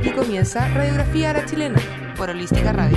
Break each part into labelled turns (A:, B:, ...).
A: Aquí comienza Radiografía a la Chilena por Holística Radio.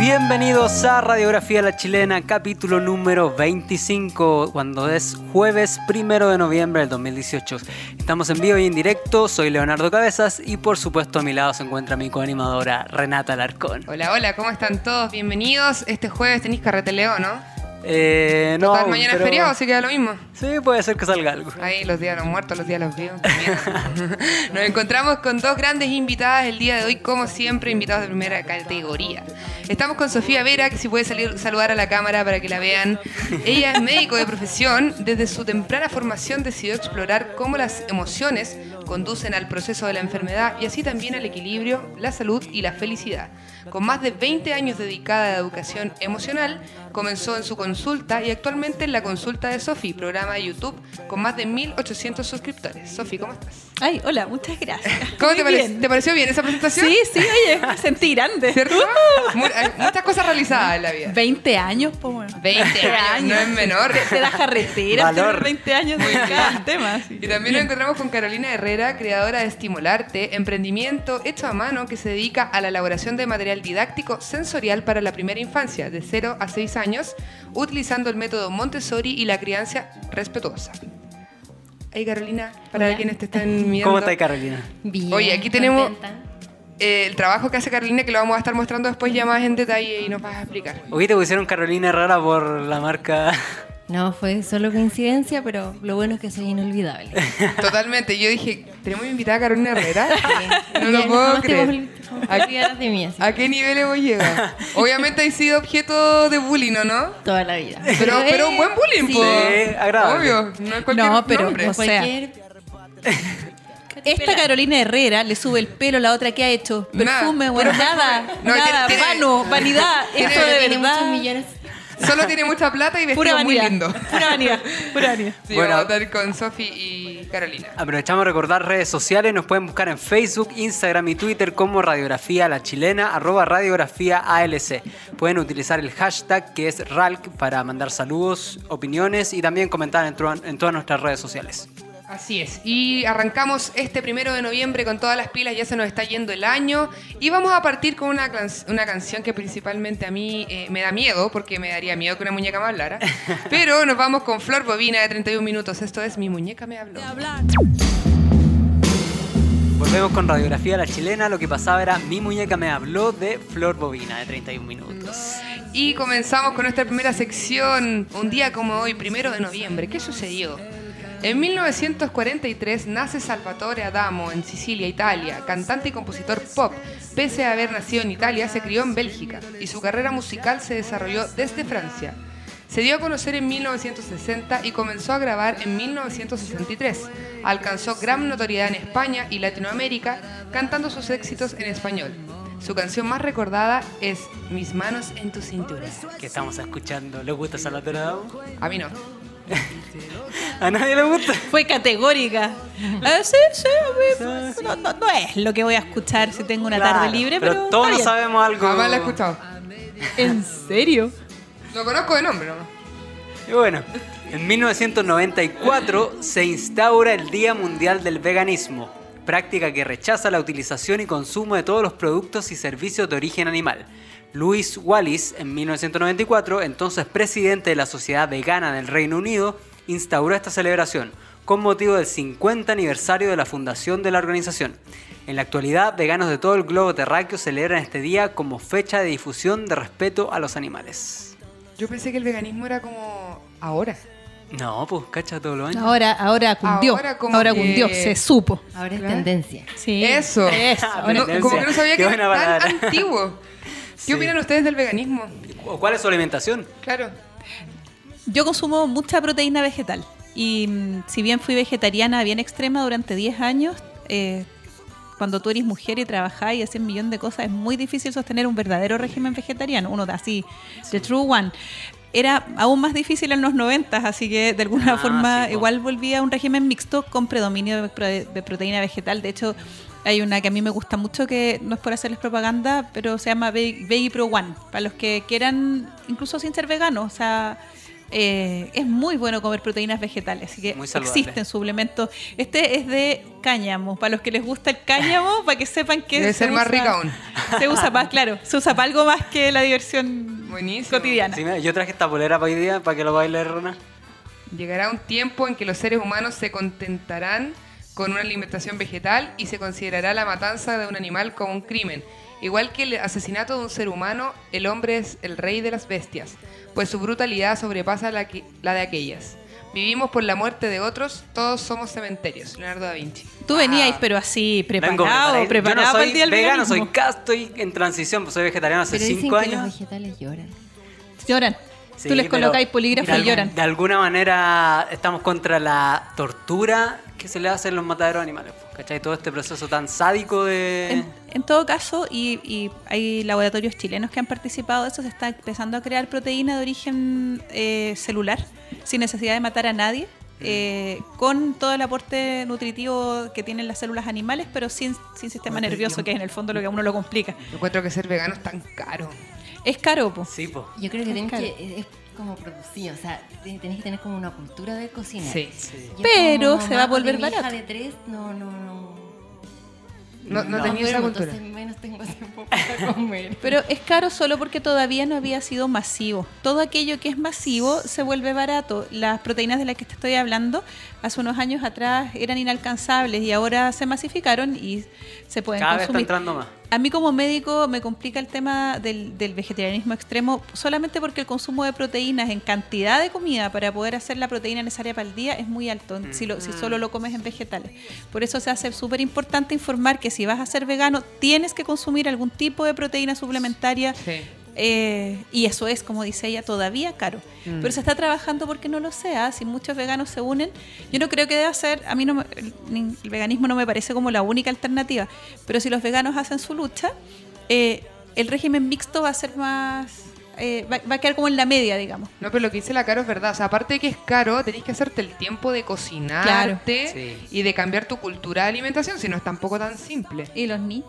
B: Bienvenidos a Radiografía La Chilena, capítulo número 25, cuando es jueves primero de noviembre del 2018. Estamos en vivo y en directo, soy Leonardo Cabezas y por supuesto a mi lado se encuentra mi coanimadora Renata Larcón.
A: Hola, hola, ¿cómo están todos? Bienvenidos. Este jueves tenéis carreteleo, ¿no?
B: Eh, no,
A: mañana
B: pero-
A: es feriado, así que da lo mismo.
B: Sí, puede ser que salga algo.
A: Ahí los días de los muertos, los días de los vivos. Nos encontramos con dos grandes invitadas el día de hoy, como siempre, invitados de primera categoría. Estamos con Sofía Vera, que si puede salir saludar a la cámara para que la vean. Ella es médico de profesión. Desde su temprana formación decidió explorar cómo las emociones conducen al proceso de la enfermedad y así también al equilibrio, la salud y la felicidad. Con más de 20 años dedicada a la educación emocional, comenzó en su consulta y actualmente en la consulta de Sofi, programa de YouTube con más de 1.800 suscriptores. Sofi, ¿cómo estás?
C: Ay, hola, muchas gracias.
A: ¿Cómo
C: Muy
A: te, pare-
C: bien.
A: te pareció bien esa presentación?
C: Sí, sí, oye, me sentí grande.
A: ¿Cierto? Hay muchas cosas realizadas en la vida.
C: 20 años, pues bueno.
A: 20 años, no es menor.
C: De la carretera,
B: Valor.
C: tener 20 años dedicada al tema. sí.
A: Y también nos encontramos con Carolina Herrera, creadora de Estimularte, emprendimiento hecho a mano que se dedica a la elaboración de material didáctico sensorial para la primera infancia, de 0 a 6 años, utilizando el método Montessori y la crianza respetuosa. Hey Carolina, para
C: Hola.
A: quienes te están viendo.
B: ¿Cómo está Carolina?
D: Bien,
A: Oye, aquí tenemos-
D: contenta.
A: eh, el trabajo que hace Carolina, que lo vamos a estar mostrando después ya más en detalle y nos vas a explicar.
B: Hoy te pusieron Carolina Herrera por la marca...
D: No, fue solo coincidencia, pero lo bueno es que soy inolvidable.
A: Totalmente. Yo dije, ¿tenemos invitada a Carolina Herrera? No
D: Ya,
A: lo puedo creer.
D: De mí, así.
A: ¿A qué nivel hemos llegado? Obviamente he sido objeto de bullying, ¿o no?
D: Toda la vida.
A: Pero, pero un buen bullying,
D: Sí.
A: po.
B: Sí, agradable.
A: Obvio, no es cualquier
C: No, pero,
A: nombre.
C: o sea,
D: Cualquier...
C: Esta Carolina Herrera le sube el pelo, la otra que ha hecho
A: Nada,
C: perfume, bueno,
A: perfume.
C: nada,
A: No,
C: nada,
A: tiene-
C: vano, vanidad,
A: tiene-
C: esto de
D: tiene muchos
C: verdad.
D: millones.
A: Solo tiene mucha plata y
C: Pura
A: vestido muy lindo.
C: pura vanidad, pura vanidad.
A: Sí,
B: Bueno.
A: vamos a estar con Sofi y Carolina.
B: Aprovechamos de recordar redes sociales, nos pueden buscar en Facebook, Instagram y Twitter como Radiografía La Chilena, arroba Radiografía ALC. Pueden utilizar el hashtag que es RALC para mandar saludos, opiniones y también comentar en todas nuestras redes sociales.
A: Así es. Y arrancamos este primero de noviembre con todas las pilas, ya se nos está yendo el año. Y vamos a partir con una, can- una canción que principalmente a mí eh, me da miedo, porque me daría miedo que una muñeca me hablara. Pero nos vamos con Flor Bobina de 31 minutos. Esto es Mi muñeca me habló.
B: Volvemos con Radiografía La Chilena, lo que pasaba era Mi muñeca me habló de Flor Bobina de 31 minutos.
A: Y comenzamos con nuestra primera sección, un día como hoy, primero de noviembre. ¿Qué sucedió? En 1943 nace Salvatore Adamo en Sicilia, Italia, cantante y compositor pop. Pese a haber nacido en Italia, se crió en Bélgica y su carrera musical se desarrolló desde Francia. Se dio a conocer en 1960 y comenzó a grabar en 1963. Alcanzó gran notoriedad en España y Latinoamérica cantando sus éxitos en español. Su canción más recordada es Mis manos en tu cintura.
B: Que estamos escuchando. ¿Les gusta Salvatore Adamo?
A: A mí no.
B: ¿A nadie le gusta?
C: Fue categórica. Ah, sí, sí, a mí, no, no- no es lo que voy a escuchar si tengo una tarde libre, pero,
B: todos
C: está bien.
B: sabemos algo.
A: Jamás la he escuchado.
C: ¿En serio?
A: Lo conozco de nombre, ¿no?
B: Y bueno, en 1994 se instaura el Día Mundial del Veganismo, práctica que rechaza la utilización y consumo de todos los productos y servicios de origen animal. Louis Wallis, en 1994, entonces presidente de la Sociedad Vegana del Reino Unido, instauró esta celebración con motivo del 50 aniversario de la fundación de la organización. En la actualidad, veganos de todo el globo terráqueo celebran este día como fecha de difusión de respeto a los animales.
A: Yo pensé que el veganismo era como ahora.
B: No, pues cacha todos los años.
C: Ahora, ahora cundió.
A: Ahora
C: Ahora,
A: como que-
C: cundió, se supo.
D: Ahora es
A: Claro.
D: tendencia.
C: Sí.
A: Eso.
C: Eso.
B: Ah,
A: No,
B: tendencia.
A: como que no sabía
B: Qué
A: que era tan
B: palabra.
A: antiguo. ¿Qué
B: Sí.
A: opinan ustedes del veganismo?
B: ¿O ¿Cuál es su alimentación?
A: Claro.
C: Yo consumo mucha proteína vegetal. Y mm, si bien fui vegetariana bien extrema durante 10 años, eh, cuando tú eres mujer y trabajas y haces un millón de cosas, es muy difícil sostener un verdadero régimen vegetariano. Uno da así, the true one. Era aún más difícil en los 90, así que de alguna
B: Ah,
C: forma
B: sí,
C: igual volví a un régimen mixto con predominio de, de proteína vegetal. De hecho, hay una que a mí me gusta mucho que no es por hacerles propaganda, pero se llama Ve- Veggie Pro One, para los que quieran, incluso sin ser veganos, o sea, eh, es muy bueno comer proteínas vegetales, así que existen suplementos. Este es de cáñamo, para los que les gusta el cáñamo, para que sepan que
A: Debe
C: se
A: ser más rica aún.
C: Se usa más, claro, se usa para algo más que la diversión
A: Buenísimo.
C: cotidiana.
B: Sí, mira, yo traje esta polera para hoy día para que lo baile Rona.
A: Llegará un tiempo en que los seres humanos se contentarán con una alimentación vegetal y se considerará la matanza de un animal como un crimen. Igual que el asesinato de un ser humano, el hombre es el rey de las bestias, pues su brutalidad sobrepasa la, que- la de aquellas. Vivimos por la muerte de otros, todos somos cementerios. Leonardo da Vinci.
C: Tú venías,
B: Ah.
C: pero así, preparado, preparado
B: Yo no
C: para
B: soy
C: el día del
B: vegano, soy
C: veganismo.
B: ca, estoy en transición, pues soy vegetariano hace
D: Pero dicen
B: cinco
D: que los
B: años.
D: vegetales lloran.
C: Lloran.
B: Sí,
C: Tú les colocáis polígrafo y lloran.
B: De alguna manera estamos contra la tortura que se le hace en los mataderos de animales. ¿Cachai? Todo este proceso tan sádico de...
C: En, en todo caso, y, y hay laboratorios chilenos que han participado de eso, se está empezando a crear proteína de origen eh, celular, sin necesidad de matar a nadie, eh, con todo el aporte nutritivo que tienen las células animales, pero sin, sin sistema nervioso, que es en el fondo lo que a uno lo complica.
A: Yo encuentro que ser vegano es tan caro.
C: Es caro, po.
B: Sí, pues.
D: Yo creo que
C: Es
D: que. Es como producido, o sea, te- tenés que tener como una cultura de cocinar.
A: Sí.
D: Yo
C: Pero se va a volver
D: mi hija
C: barato.
D: de tres, no, no, no.
A: No, no,
B: No.
A: tenía esa cultura.
D: Entonces menos tengo tiempo para comer.
C: Pero es caro solo porque todavía no había sido masivo. Todo aquello que es masivo se vuelve barato. Las proteínas de las que te estoy hablando hace unos años atrás eran inalcanzables y ahora se masificaron y se pueden
B: Cada vez está
C: consumir.
B: entrando más.
C: A mí como médico me complica el tema del, del vegetarianismo extremo solamente porque el consumo de proteínas en cantidad de comida para poder hacer la proteína necesaria para el día es muy alto si, lo- si solo lo comes en vegetales. Por eso se hace súper importante informar que si vas a ser vegano tienes que consumir algún tipo de proteína suplementaria
A: Sí.
C: Eh, y eso es, como dice ella, todavía caro.
A: Mm.
C: Pero se está trabajando porque no lo sea. Si muchos veganos se unen, yo no creo que deba ser, a mí no el, ni- el veganismo no me parece como la única alternativa, pero si los veganos hacen su lucha, eh, el régimen mixto va a ser más, eh, va, va a quedar como en la media, digamos.
A: No, pero lo que dice la Caro es verdad. O sea, aparte de que es caro, tenés que hacerte el tiempo de cocinarte
B: Sí.
A: y de cambiar tu cultura de alimentación, si no es tampoco tan simple.
C: Y los niños.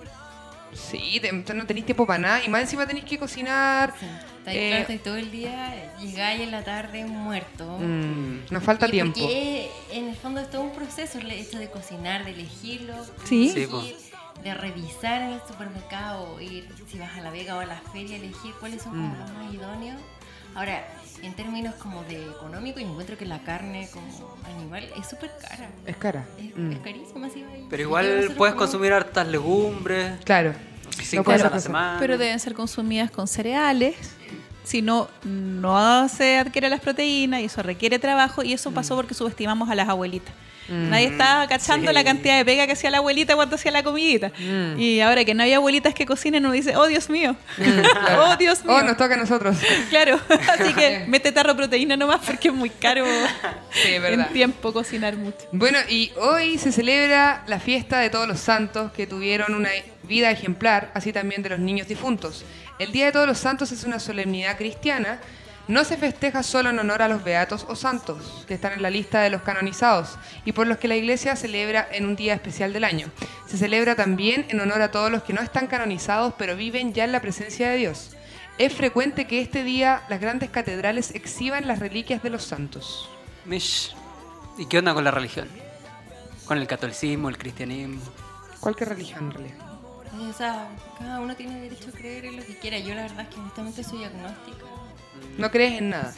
A: Sí, te- entonces no tenéis tiempo para nada y más encima tenéis que cocinar.
D: Sí. Estáis,
A: Eh,
D: todo el día, llegáis en la tarde muerto.
A: Mm, nos falta
D: Y
A: tiempo.
D: Porque en el fondo es todo un proceso el hecho de cocinar, de elegirlo,
C: Sí.
D: de,
B: Sí,
D: elegir, de revisar en el supermercado, ir si vas a la vega o a la feria, elegir cuáles son como
B: Mm.
D: los más idóneos. Ahora, en términos como de económico, yo encuentro que la carne como animal es súper cara.
A: Es cara.
D: Es,
A: Mm.
D: es carísima, sí.
B: Pero igual puedes consumir hartas legumbres,
A: Claro.
B: no
A: No
B: cinco veces a la semana.
C: Pero deben ser consumidas con cereales. Si no, no se adquiere las proteínas y eso requiere trabajo. Y eso pasó porque subestimamos a las abuelitas.
A: Mm.
C: Nadie estaba cachando
B: Sí.
C: la cantidad de pega que hacía la abuelita cuando hacía la comidita.
A: Mm.
C: Y ahora que no hay abuelitas que cocinen, uno dice, oh Dios mío. oh Dios mío.
A: Oh, nos toca a nosotros.
C: Claro, así que mete tarro proteína nomás porque es muy caro
A: Sí,
C: en tiempo cocinar mucho.
A: Bueno, y hoy se celebra la fiesta de todos los santos que tuvieron una vida ejemplar, así también de los niños difuntos. El Día de Todos los Santos es una solemnidad cristiana. No se festeja solo en honor a los beatos o santos, que están en la lista de los canonizados, y por los que la iglesia celebra en un día especial del año. Se celebra también en honor a todos los que no están canonizados, pero viven ya en la presencia de Dios. Es frecuente que este día las grandes catedrales exhiban las reliquias de los santos.
B: Mish. ¿Y qué onda con la religión? Con el catolicismo, el cristianismo.
A: Cualquier religión, en realidad.
D: O sea, cada uno tiene derecho a creer en lo que quiera. Yo la verdad es que honestamente soy agnóstica.
A: No crees en nada.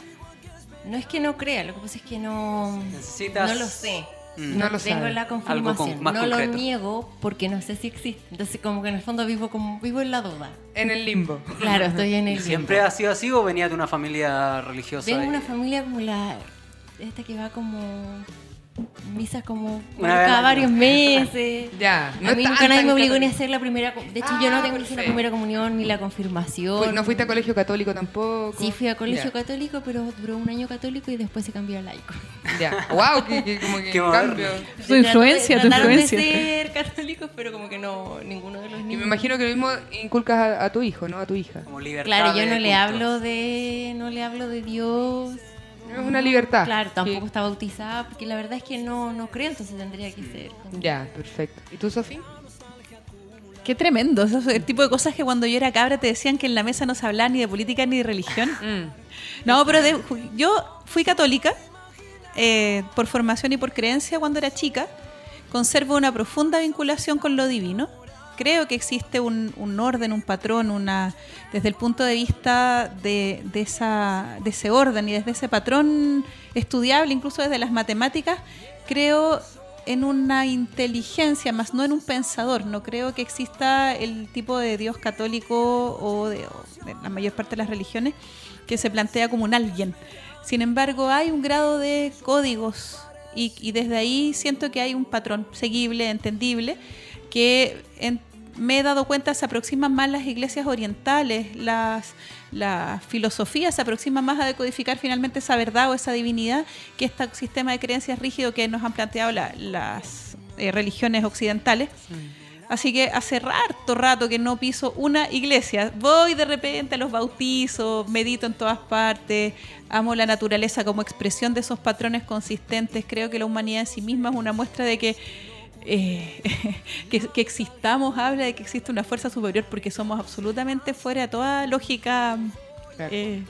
D: No es que no crea, lo que pasa es que no,
B: Necesitas-
D: no lo sé.
B: Mm.
A: No lo
D: tengo
A: sabe.
D: la
B: Algo
D: confirmación.
B: con- más
D: no
B: concreto.
D: lo niego porque no sé si existe. Entonces como que en el fondo vivo como vivo en la duda.
A: En el limbo.
D: Claro, estoy en el
B: ¿Siempre ha sido así o venía de una familia religiosa?
D: Vengo de
B: y-
D: una familia como la esta que va como misas como
B: Una
D: cada varios meses.
A: Ya, no
D: a mí nunca nadie me obligó ni a hacer la primera De hecho,
A: Ah,
D: yo no tengo ni la primera comunión ni la confirmación.
A: Fui- No fuiste a colegio católico tampoco.
D: Sí, fui a colegio
A: Ya.
D: católico, pero duró un año católico y después se cambió a laico.
A: Ya. Wow, que, que como que cambio.
C: Tu influencia, tu influencia.
D: de ser católicos, pero como que no, ninguno de los
A: Y
D: niños.
A: me imagino que lo mismo inculcas a, a tu hijo, ¿no? A tu hija.
B: Como libertad
D: Claro, yo no le hablo de, no le hablo de Dios.
A: Es una libertad.
D: Claro, tampoco
A: Sí.
D: está bautizada, porque la verdad es que no, no creo, entonces tendría que ser.
A: Ya, perfecto. ¿Y tú, Sofía?
C: Qué tremendo. Eso es el tipo de cosas que cuando yo era cabra te decían que en la mesa no se hablaba ni de política ni de religión.
A: Mm.
C: No, pero de- yo fui católica eh, por formación y por creencia cuando era chica. Conservo una profunda vinculación con lo divino. Creo que existe un, orden, un patrón, una desde el punto de vista de, esa, ese orden y desde ese patrón estudiable, incluso desde las matemáticas, creo en una inteligencia, más no en un pensador. No creo que exista el tipo de Dios católico o de, la mayor parte de las religiones que se plantea como un alguien. Sin embargo, hay un grado de códigos y, y desde ahí siento que hay un patrón seguible, entendible, que en- me he dado cuenta se aproximan más las iglesias orientales, las, las filosofías se aproximan más a decodificar finalmente esa verdad o esa divinidad que este sistema de creencias rígido que nos han planteado la- las eh, religiones occidentales. Así que hace rato que no piso una iglesia. Voy de repente a los bautizos, medito en todas partes, amo la naturaleza como expresión de esos patrones consistentes. Creo que la humanidad en sí misma es una muestra de que, eh, que, que existamos, habla de que existe una fuerza superior porque somos absolutamente fuera de toda lógica.
A: Claro.
C: eh,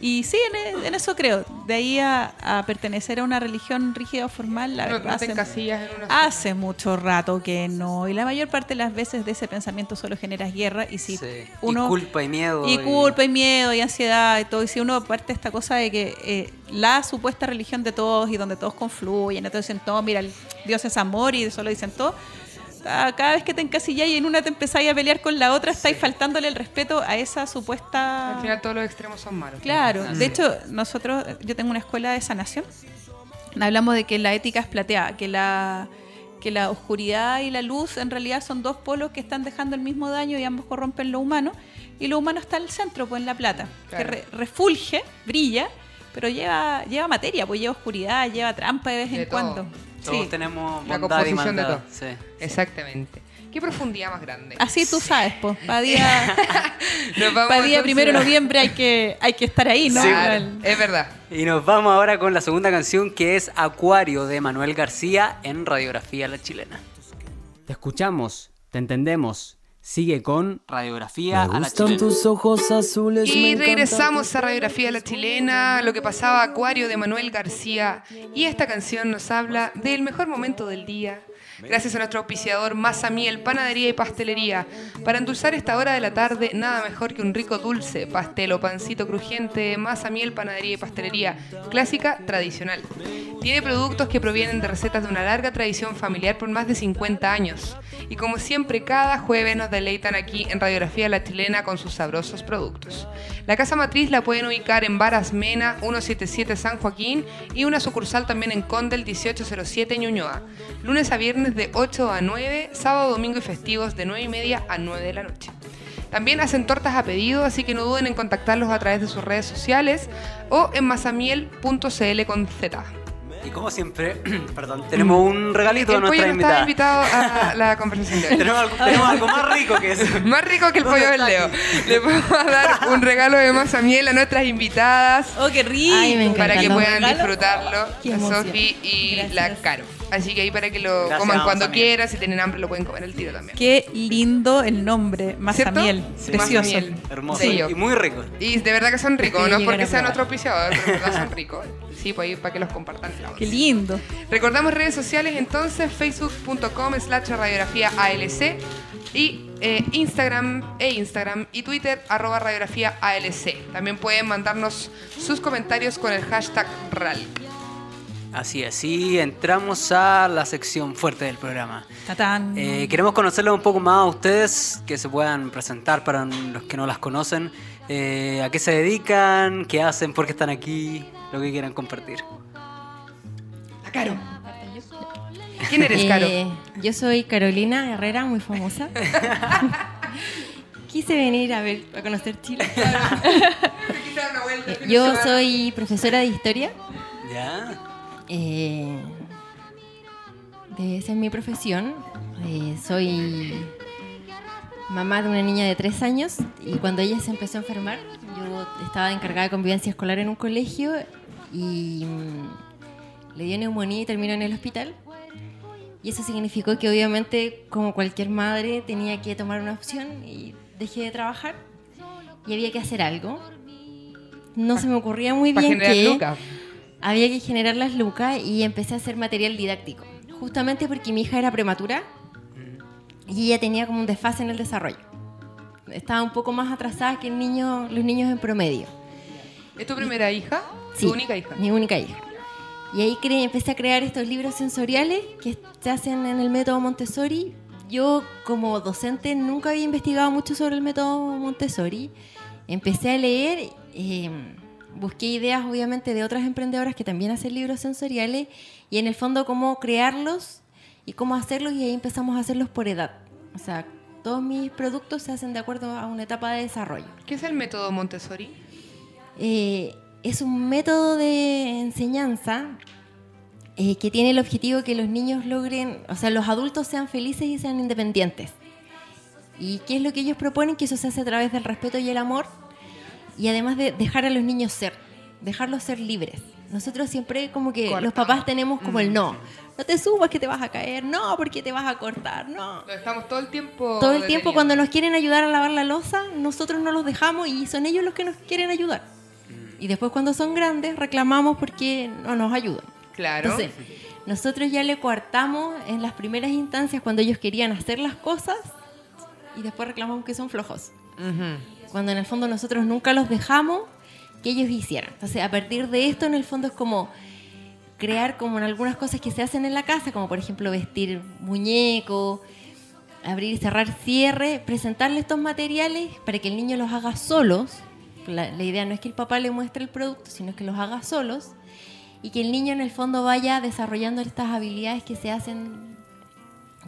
C: y sí, en, en eso creo. De ahí a, a pertenecer a una religión rígida o formal, la
A: No,
C: verdad. hace-
A: encasillas en una
C: Hace mucho rato que no, y la mayor parte de las veces de ese pensamiento solo generas guerra y si
B: Sí.
C: uno
B: y culpa y miedo.
C: y culpa y miedo y ansiedad y todo, y si uno parte de esta cosa de que eh, la supuesta religión de todos y donde todos confluyen, entonces dicen todo, mira, el Dios es amor y solo dicen todo, ah, cada vez que te encasilláis y en una te empezáis a pelear con la otra, estáis faltándole el respeto a esa supuesta...
A: Al final todos los extremos son malos.
C: Claro,
B: Así
C: de hecho, nosotros, yo tengo una escuela de sanación. Hablamos de que la ética es plateada, que la, que la oscuridad y la luz en realidad son dos polos que están dejando el mismo daño y ambos corrompen lo humano. Y lo humano está al centro, pues en la plata, que re- refulge, brilla, pero lleva, lleva materia, pues lleva oscuridad, lleva trampa de vez
A: De
C: en
A: todo.
C: cuando.
B: Todos
C: Sí.
B: tenemos
A: La
B: bondad y
A: composición de
B: maldad.
A: todo.
B: Sí.
A: Exactamente. ¿Qué profundidad más grande?
C: Así tú sabes, pues, para día,
A: Nos vamos
C: pa' día primero de noviembre hay que, hay que estar ahí, ¿no?
A: Claro,
C: El-
A: es verdad.
B: Y nos vamos ahora con la segunda canción que es Acuario de Manuel García en Radiografía La Chilena. Te escuchamos, te entendemos. Sigue con Radiografía
E: Me
B: a la
E: gustan
B: Chilena.
E: tus ojos azules.
A: Y regresamos a Radiografía La Chilena, lo que pasaba Acuario de Manuel García. Y esta canción nos habla del mejor momento del día. Gracias a nuestro auspiciador Masa Miel, Panadería y Pastelería. Para endulzar esta hora de la tarde, nada mejor que un rico dulce, pastel o pancito crujiente. Masa Miel, Panadería y Pastelería. Clásica, tradicional. Tiene productos que provienen de recetas de una larga tradición familiar por más de 50 años. Y como siempre, cada jueves nos deleitan aquí en Radiografía La Chilena con sus sabrosos productos. La casa matriz la pueden ubicar en Varas Mena 177 San Joaquín y una sucursal también en Condel 1807 Ñuñoa. Lunes a viernes de 8 a 9, sábado, domingo y festivos de 9 y media a 9 de la noche. También hacen tortas a pedido, así que no duden en contactarlos a través de sus redes sociales o en masamiel.cl con Z.
B: Y como siempre, perdón, tenemos un regalito
A: El
B: a nuestra
A: pollo no
B: invitada.
A: invitado a la conversación de hoy.
B: tenemos, algo, tenemos algo más rico que eso.
A: Más rico que el
B: ¿Dónde
A: pollo del
B: está
A: Leo. Le podemos dar un regalo de masa miel a nuestras invitadas
C: Oh, qué rico.
D: Ay, me
A: para que puedan disfrutarlo.
D: Emoción.
A: Sofi y
D: Gracias.
A: la Caro. Así que ahí para que lo
B: Gracias,
A: coman cuando quieran. Si tienen hambre, lo pueden comer al tiro también.
C: Qué lindo el nombre,
A: ¿Cierto?
C: Masamiel.
B: Sí.
C: Precioso.
A: Masamiel.
B: Hermoso y muy rico.
A: Y de verdad que son ricos, no porque
D: a
A: sea
D: probar.
A: nuestro auspiciador, pero de verdad son ricos. Sí, pues ahí para que los compartan.
C: Qué lindo.
A: Recordamos redes sociales entonces, facebook.com slash radiografía ALC y eh, Instagram e Instagram y Twitter arroba radiografía ALC. También pueden mandarnos sus comentarios con el hashtag RAL.
B: Así es, y entramos a la sección fuerte del programa.
C: Tatán.
B: Eh, queremos conocerlos un poco más a ustedes, que se puedan presentar para los que no las conocen, eh, a qué se dedican, qué hacen, por qué están aquí, lo que quieran compartir.
A: La Caro. ¿Quién eres, Caro?
D: Eh, yo soy Carolina Herrera, muy famosa. Quise venir a ver, a conocer Chile. Yo soy profesora de historia.
B: ¿Ya?
D: Eh, esa es mi profesión. Eh, soy mamá de una niña de tres años y cuando ella se empezó a enfermar, yo estaba encargada de convivencia escolar en un colegio y mm, le dio neumonía y terminó en el hospital. Y eso significó que obviamente, como cualquier madre, tenía que tomar una opción y dejé de trabajar y había que hacer algo. No se me ocurría muy bien qué.
A: lucas.
D: Había que generar las lucas y empecé a hacer material didáctico. Justamente porque mi hija era prematura y ella tenía como un desfase en el desarrollo. Estaba un poco más atrasada que el niño, los niños en promedio.
A: ¿Es tu primera hija?
D: Sí,
A: ¿Tu única hija?
D: Mi única hija. Y ahí empecé a crear estos libros sensoriales que se hacen en el método Montessori. Yo como docente nunca había investigado mucho sobre el método Montessori. Empecé a leer, eh, busqué ideas obviamente de otras emprendedoras que también hacen libros sensoriales y en el fondo cómo crearlos y cómo hacerlos y ahí empezamos a hacerlos por edad. O sea, todos mis productos se hacen de acuerdo a una etapa de desarrollo.
A: ¿Qué es el método Montessori?
D: Eh, es un método de enseñanza eh, que tiene el objetivo que los niños logren, o sea, los adultos sean felices y sean independientes. ¿Y qué es lo que ellos proponen? Que eso se hace a través del respeto y el amor y además de dejar a los niños ser, dejarlos ser libres. Nosotros siempre como que
A: Cortamos.
D: los papás tenemos como el no. No te subas que te vas a caer, no, porque te vas a cortar, no.
A: Estamos todo el tiempo.
D: Todo el tiempo cuando nos quieren ayudar a lavar la losa, nosotros no los dejamos y son ellos los que nos quieren ayudar. Y después cuando son grandes reclamamos porque no nos ayudan.
A: Claro.
D: Entonces, nosotros ya le coartamos en las primeras instancias cuando ellos querían hacer las cosas y después reclamamos que son flojos.
A: Ujú.
D: Cuando en el fondo nosotros nunca los dejamos que ellos hicieran. Entonces, a partir de esto, en el fondo es como crear como en algunas cosas que se hacen en la casa, como por ejemplo vestir muñeco, abrir y cerrar cierre, presentarle estos materiales para que el niño los haga solos. La, la idea no es que el papá le muestre el producto, sino que los haga solos y que el niño en el fondo vaya desarrollando estas habilidades que se hacen,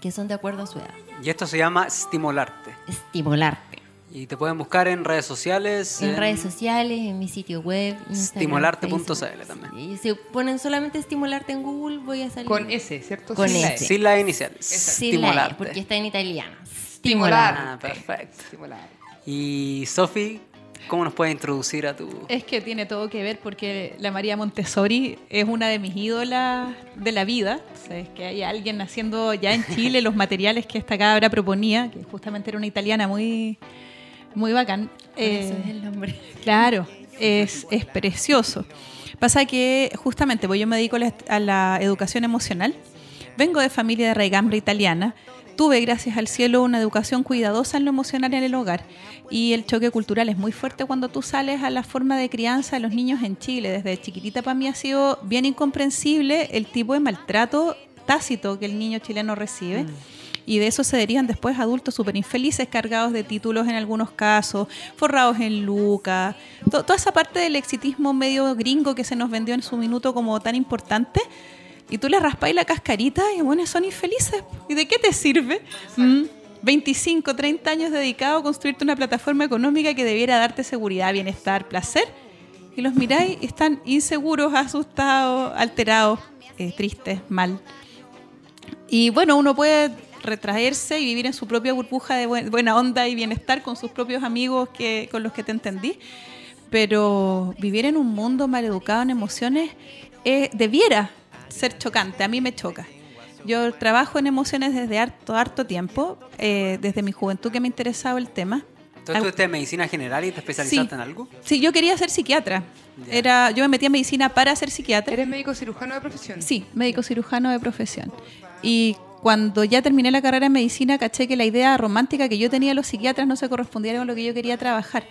D: que son de acuerdo a su edad.
B: Y esto se llama estimularte.
D: Estimularte.
B: Y te pueden buscar en redes sociales.
D: En redes sociales, en mi sitio web,
B: Estimularte.cl también.
D: Y si ponen solamente estimularte en Google, voy a salir.
A: Con S, ¿cierto?
D: Con
A: la
D: S.
A: E.
B: Sin las iniciales.
D: Sin la E,
B: Estimularte.
D: porque está en italiano.
A: Estimular.
B: Ah, perfecto.
A: Estimular.
B: Y Sofi, ¿cómo nos puedes introducir a tu...
C: Es que tiene todo que ver porque la María Montessori es una de mis ídolas de la vida. O sea, es que hay alguien haciendo ya en Chile los materiales que esta cabra proponía, que justamente era una italiana muy, muy bacán.
D: Eso
C: Eh,
D: es el nombre.
C: Claro, es, es precioso. Pasa que justamente, pues yo me dedico a la, educación emocional. Vengo de familia de raigambre italiana. Tuve, gracias al cielo, una educación cuidadosa en lo emocional en el hogar. Y el choque cultural es muy fuerte cuando tú sales a la forma de crianza de los niños en Chile. Desde chiquitita para mí ha sido bien incomprensible el tipo de maltrato tácito que el niño chileno recibe. Y de eso se derivan después adultos súper infelices, cargados de títulos en algunos casos, forrados en lucas. To- toda esa parte del exitismo medio gringo que se nos vendió en su minuto como tan importante. Y tú le raspáis la cascarita y bueno, son infelices. ¿Y de qué te sirve? Mm, 25, 30 años dedicado a construirte una plataforma económica que debiera darte seguridad, bienestar, placer. Y los miráis y están inseguros, asustados, alterados, eh, tristes, mal. Y bueno, uno puede retraerse y vivir en su propia burbuja de buen- buena onda y bienestar con sus propios amigos que, con los que te entendí. Pero vivir en un mundo maleducado en emociones eh, debiera ser chocante. A mí me choca. Yo trabajo en emociones desde harto, harto tiempo, eh, desde mi juventud que me interesaba el tema.
B: ¿Tú estudiaste medicina general y te especializaste en algo?
C: Sí, yo quería ser psiquiatra. Era, yo me metí en medicina para ser psiquiatra.
A: ¿Eres médico cirujano de profesión?
C: Sí, médico cirujano de profesión. Y cuando ya terminé la carrera en medicina, caché que la idea romántica que yo tenía de los psiquiatras no se correspondía con lo que yo quería trabajar.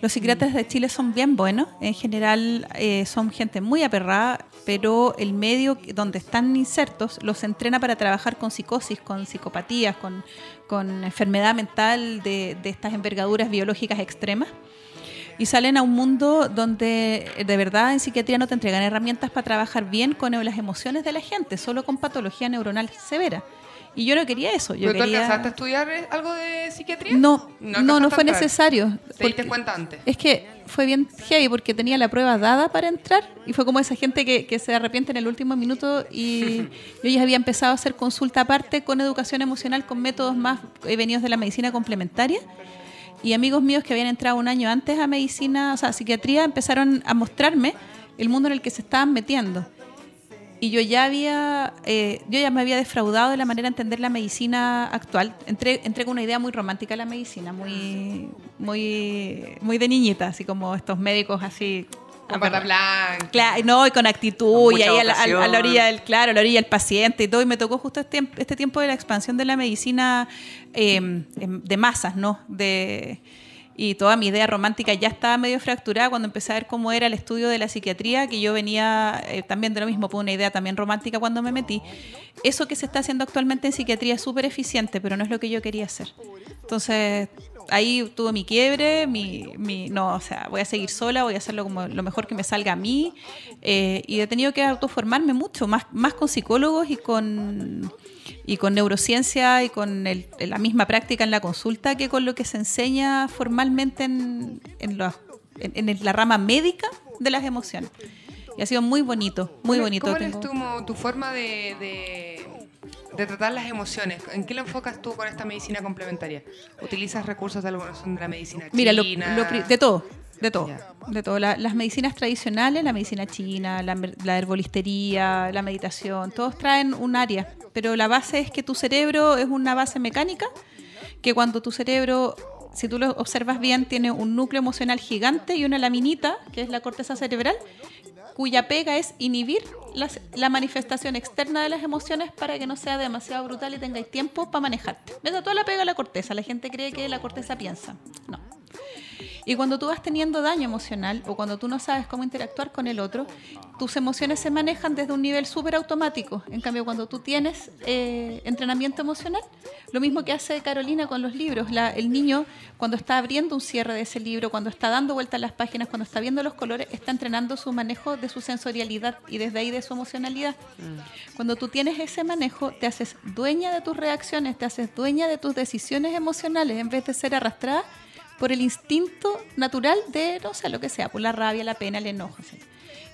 C: Los psiquiatras de Chile son bien buenos, en general eh, son gente muy aperrada, pero el medio donde están insertos los entrena para trabajar con psicosis, con psicopatías, con, con enfermedad mental de, de estas envergaduras biológicas extremas y salen a un mundo donde eh, de verdad en psiquiatría no te entregan herramientas para trabajar bien con las emociones de la gente, solo con patología neuronal severa. Y yo no quería eso. Yo
A: ¿Pero tú
C: quería...
A: alcanzaste a estudiar eh, algo de psiquiatría?
C: No, no, no, fue necesario.
A: ¿Te diste cuenta antes?
C: Es que fue bien heavy porque tenía la prueba dada para entrar y fue como esa gente que, que se arrepiente en el último minuto y yo ya había empezado a hacer consulta aparte con educación emocional con métodos más eh, venidos de la medicina complementaria y amigos míos que habían entrado un año antes a medicina, o sea, a psiquiatría, empezaron a mostrarme el mundo en el que se estaban metiendo. y yo ya había, eh, yo ya me había defraudado de la manera de entender la medicina actual. Entré, entré con una idea muy romántica de la medicina, muy, muy, muy de niñita, así como estos médicos así.
A: Con blanca.
C: Claro, no, y con actitud,
B: Con
C: y ahí a la, a orilla del, claro, a la orilla del paciente y todo, y me tocó justo este, este tiempo de la expansión de la medicina eh, em, de masas, ¿no? De, y toda mi idea romántica ya estaba medio fracturada cuando empecé a ver cómo era el estudio de la psiquiatría, que yo venía eh, también de lo mismo, por una idea también romántica cuando me metí. Eso que se está haciendo actualmente en psiquiatría es súper eficiente, pero no es lo que yo quería hacer. Entonces, ahí tuve mi quiebre, mi, mi- no, o sea, voy a seguir sola, voy a hacerlo como lo mejor que me salga a mí. eh, y he tenido que autoformarme mucho, más, más con psicólogos y con, y con neurociencia y con el- la misma práctica en la consulta que con lo que se enseña formalmente en, en, los- en- en la rama médica de las emociones. Y ha sido muy bonito, muy
A: ¿Cómo-
C: bonito.
A: ¿Cómo
C: Tengo-
A: es tu, tu forma de, de, de tratar las emociones? ¿En qué lo enfocas tú con esta medicina complementaria? ¿Utilizas recursos de, alguna- son de la medicina
C: Mira, lo-
A: china?
C: lo pri- de todo, de todo, de todo. La- las medicinas tradicionales, la medicina china, la, la herbolistería, la meditación, todos traen un área, pero la base es que tu cerebro es una base mecánica, que cuando tu cerebro, si tú lo observas bien, tiene un núcleo emocional gigante y una laminita, que es la corteza cerebral, cuya pega es inhibir la manifestación externa de las emociones para que no sea demasiado brutal y tengáis tiempo para manejarte. Es toda la pega de la corteza. La gente cree que la corteza piensa. No. Y cuando tú vas teniendo daño emocional o cuando tú no sabes cómo interactuar con el otro, tus emociones se manejan desde un nivel súper automático. En cambio, cuando tú tienes eh, entrenamiento emocional, lo mismo que hace Carolina con los libros. La- el niño, cuando está abriendo un cierre de ese libro, cuando está dando vueltas las páginas, cuando está viendo los colores, está entrenando su manejo de su sensorialidad y desde ahí de su emocionalidad. Cuando tú tienes ese manejo, te haces dueña de tus reacciones, te haces dueña de tus decisiones emocionales en vez de ser arrastrada por el instinto natural de, no sé, lo que sea, por la rabia, la pena, el enojo. ¿sí?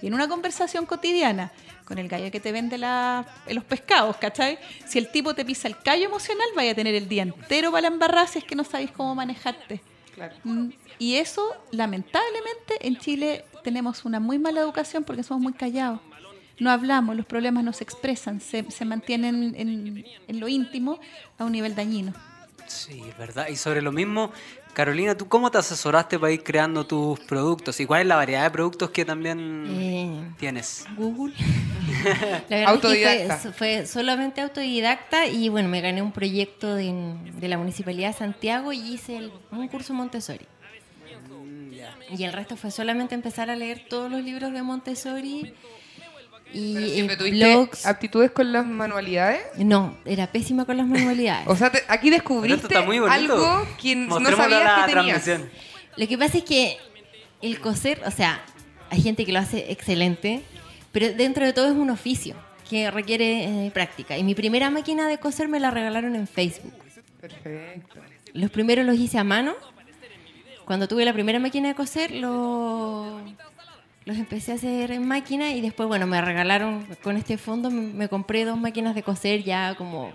C: Y en una conversación cotidiana con el gallo que te vende la- los pescados, ¿cachai? Si el tipo te pisa el callo emocional, vaya a tener el día entero para la embarrada si es que no sabéis cómo manejarte.
A: Claro.
C: Mm, Y eso, lamentablemente, en Chile tenemos una muy mala educación porque somos muy callados. No hablamos, los problemas no se expresan, se, se mantienen en, en lo íntimo a un nivel dañino.
B: Sí, es verdad. Y sobre lo mismo, Carolina, ¿tú cómo te asesoraste para ir creando tus productos? ¿Y cuál es la variedad de productos que también
D: Eh,
B: tienes?
D: Google. La verdad
A: Autodidacta.
D: es que fue, fue solamente autodidacta y bueno, me gané un proyecto de, de la Municipalidad de Santiago y hice el- un curso Montessori. Y el resto fue solamente empezar a leer todos los libros de Montessori y
A: Pero siempre
D: eh,
A: tuviste
D: blogs.
A: aptitudes con las manualidades.
D: No, era pésima con las manualidades.
A: O sea, te- aquí descubriste algo que no sabías
B: la
A: que tenías.
B: transmisión.
D: Lo que pasa es que el coser, o sea, hay gente que lo hace excelente, pero dentro de todo es un oficio que requiere eh, práctica. Y mi primera máquina de coser me la regalaron en Facebook.
A: Perfecto.
D: Los primeros los hice a mano. Cuando tuve la primera máquina de coser, lo- los empecé a hacer en máquina y después, bueno, me regalaron con este fondo, me, me compré dos máquinas de coser ya como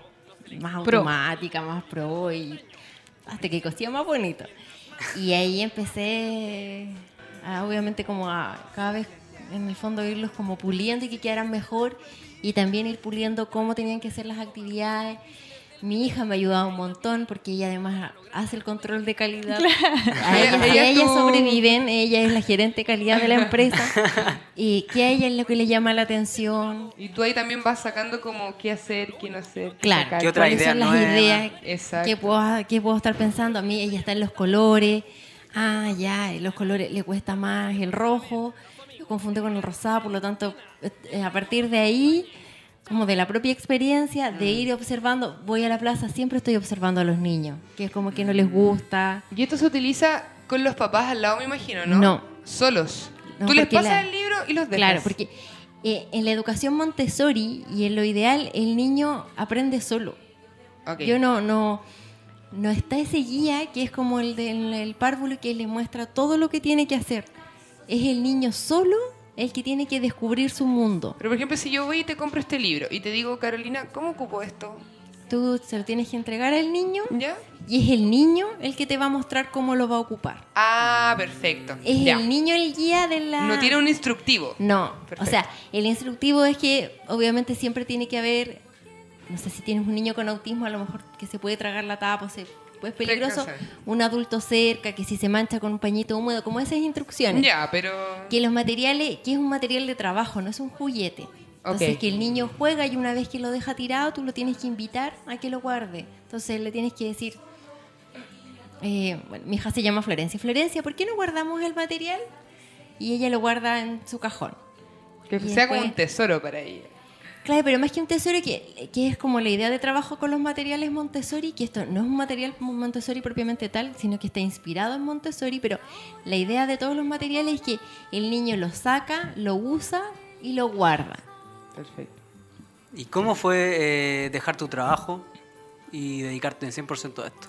D: más
C: Pro.
D: automática, más pro y hasta que cosía más bonito. Y ahí empecé, a, obviamente, como a cada vez en el fondo irlos como puliendo y que quedaran mejor y también ir puliendo cómo tenían que ser las actividades. Mi hija me ha ayudado un montón porque ella además hace el control de calidad. A ella,
A: Ella-
D: a
A: ella
D: ella sobreviven, ella es la gerente de calidad de la empresa y que a ella es lo que le llama la atención.
A: Y tú ahí también vas sacando como qué hacer, qué no hacer. qué
D: Claro,
A: sacar.
B: ¿Qué otra
D: cuáles
B: idea
D: son las
B: nueva?
D: ideas
A: Exacto.
D: que puedo, que puedo estar pensando. A mí ella está en los colores. Ah, ya, los colores le cuesta más el rojo, lo confunde con el rosado, por lo tanto, eh, a partir de ahí, como de la propia experiencia, de ir observando, voy a la plaza, siempre estoy observando a los niños, que es como que no les gusta.
A: Y esto se utiliza con los papás al lado, me imagino, ¿no?
D: No.
A: Solos.
D: No,
A: Tú les pasas
D: la-
A: el libro y los dejas.
D: Claro, porque eh, en la educación Montessori y en lo ideal, el niño aprende solo.
A: Ok.
D: Yo no, no, no está ese guía que es como el del el párvulo que le muestra todo lo que tiene que hacer. Es el niño solo el que tiene que descubrir su mundo.
A: Pero por ejemplo, si yo voy y te compro este libro y te digo, Carolina, ¿cómo ocupo esto?
D: Tú se lo tienes que entregar al niño
A: ¿Ya?
D: y es el niño el que te va a mostrar cómo lo va a ocupar.
A: Ah, perfecto.
D: Es
A: Ya.
D: el niño el guía de la...
A: No tiene un instructivo.
D: No,
A: Perfecto.
D: o sea, el instructivo es que obviamente siempre tiene que haber, no sé si tienes un niño con autismo, a lo mejor que se puede tragar la tapa, o se, pues es peligroso, un adulto cerca, que si se mancha con un pañito húmedo, como esas instrucciones.
A: Ya, pero.
D: Que los materiales, que es un material de trabajo, no es un juguete. Entonces que el niño juega y una vez que lo deja tirado, tú lo tienes que invitar a que lo guarde. Entonces le tienes que decir, eh, bueno, mi hija se llama Florencia. Florencia, ¿por qué no guardamos el material? Y ella lo guarda en su cajón.
A: Que
D: Y
A: sea como un tesoro para ella.
D: Claro, pero más que un tesoro, que, que es como la idea de trabajo con los materiales Montessori, que esto no es un material Montessori propiamente tal, sino que está inspirado en Montessori, pero la idea de todos los materiales es que el niño lo saca, lo usa y lo guarda.
A: Perfecto.
B: ¿Y cómo fue eh, dejar tu trabajo y dedicarte en 100% a esto?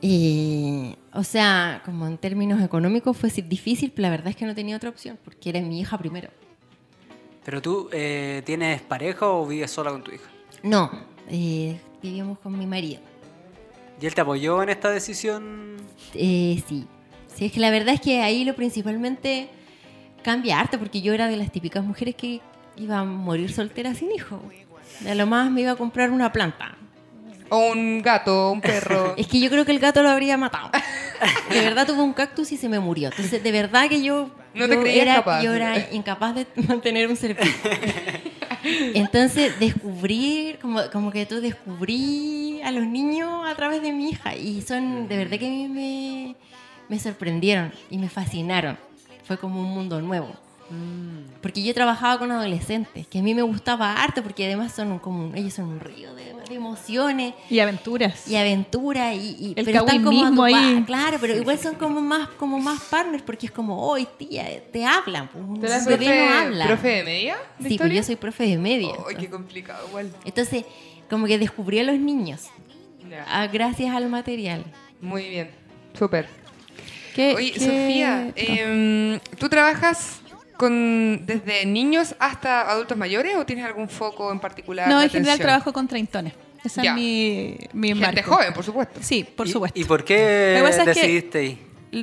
D: Y, o sea, como en términos económicos fue difícil, pero la verdad es que no tenía otra opción, porque era mi hija primero.
B: ¿Pero tú eh, tienes pareja o vives sola con tu hija?
D: No, eh, vivíamos con mi marido.
B: ¿Y él te apoyó en esta decisión?
D: Eh, sí. Sí, es que la verdad es que ahí lo principalmente cambia harto, porque yo era de las típicas mujeres que iba a morir soltera sin hijo. A lo más me iba a comprar una planta.
A: O un gato, un perro.
D: Es que yo creo que el gato lo habría matado. De verdad tuve un cactus y se me murió. Entonces, de verdad que yo,
A: No te
D: yo era,
A: capaz.
D: yo era incapaz de mantener un ser vivo. Entonces, descubrir, como, como que tú descubrí a los niños a través de mi hija. Y son, de verdad que a mí me, me sorprendieron y me fascinaron. Fue como un mundo nuevo. Porque yo trabajaba con adolescentes, que a mí me gustaba harto, porque además son un- como ellos son un río de, de emociones
C: Y aventuras.
D: y aventura y, y-
C: El
D: pero están como
C: mismo ahí.
D: claro pero igual son como más como más partners porque es como hoy tía te hablan pues, un
A: ¿Tú eras
D: bebé
A: profe,
D: no habla
A: profe de media? ¿De
D: sí pues
A: historia?
D: yo soy profe de media
A: Ay, qué complicado, igual.
D: entonces como que descubrí a los niños ah, gracias al material
A: Muy bien. Súper.
C: ¿Qué-
A: Oye,
C: qué-
A: Sofía, em, ¿tú trabajas con desde niños hasta adultos mayores o tienes algún foco en particular?
C: No,
A: de
C: en general
A: atención?
C: trabajo con treintones. Esa
A: Ya.
C: es mi, mi
A: Gente
C: marco.
A: joven, por supuesto.
C: Sí, por
B: ¿Y-
C: supuesto.
B: ¿Y por qué decidiste ir?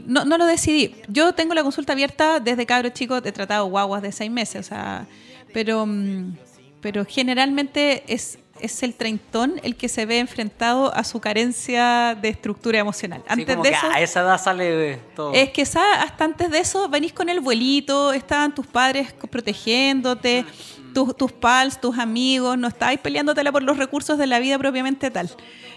C: No, no lo decidí. Yo tengo la consulta abierta desde cabro chico, he tratado guaguas de seis meses, o sea, pero, mm, pero generalmente es, es el treintón el que se ve enfrentado a su carencia de estructura emocional. Antes
B: como
C: de
B: que
C: eso,
B: a esa edad sale eh, todo.
C: es que hasta antes de eso venís con el vuelito, estaban tus padres protegiéndote, tus, tus pals, tus amigos, no estabais peleándotela por los recursos de la vida propiamente tal.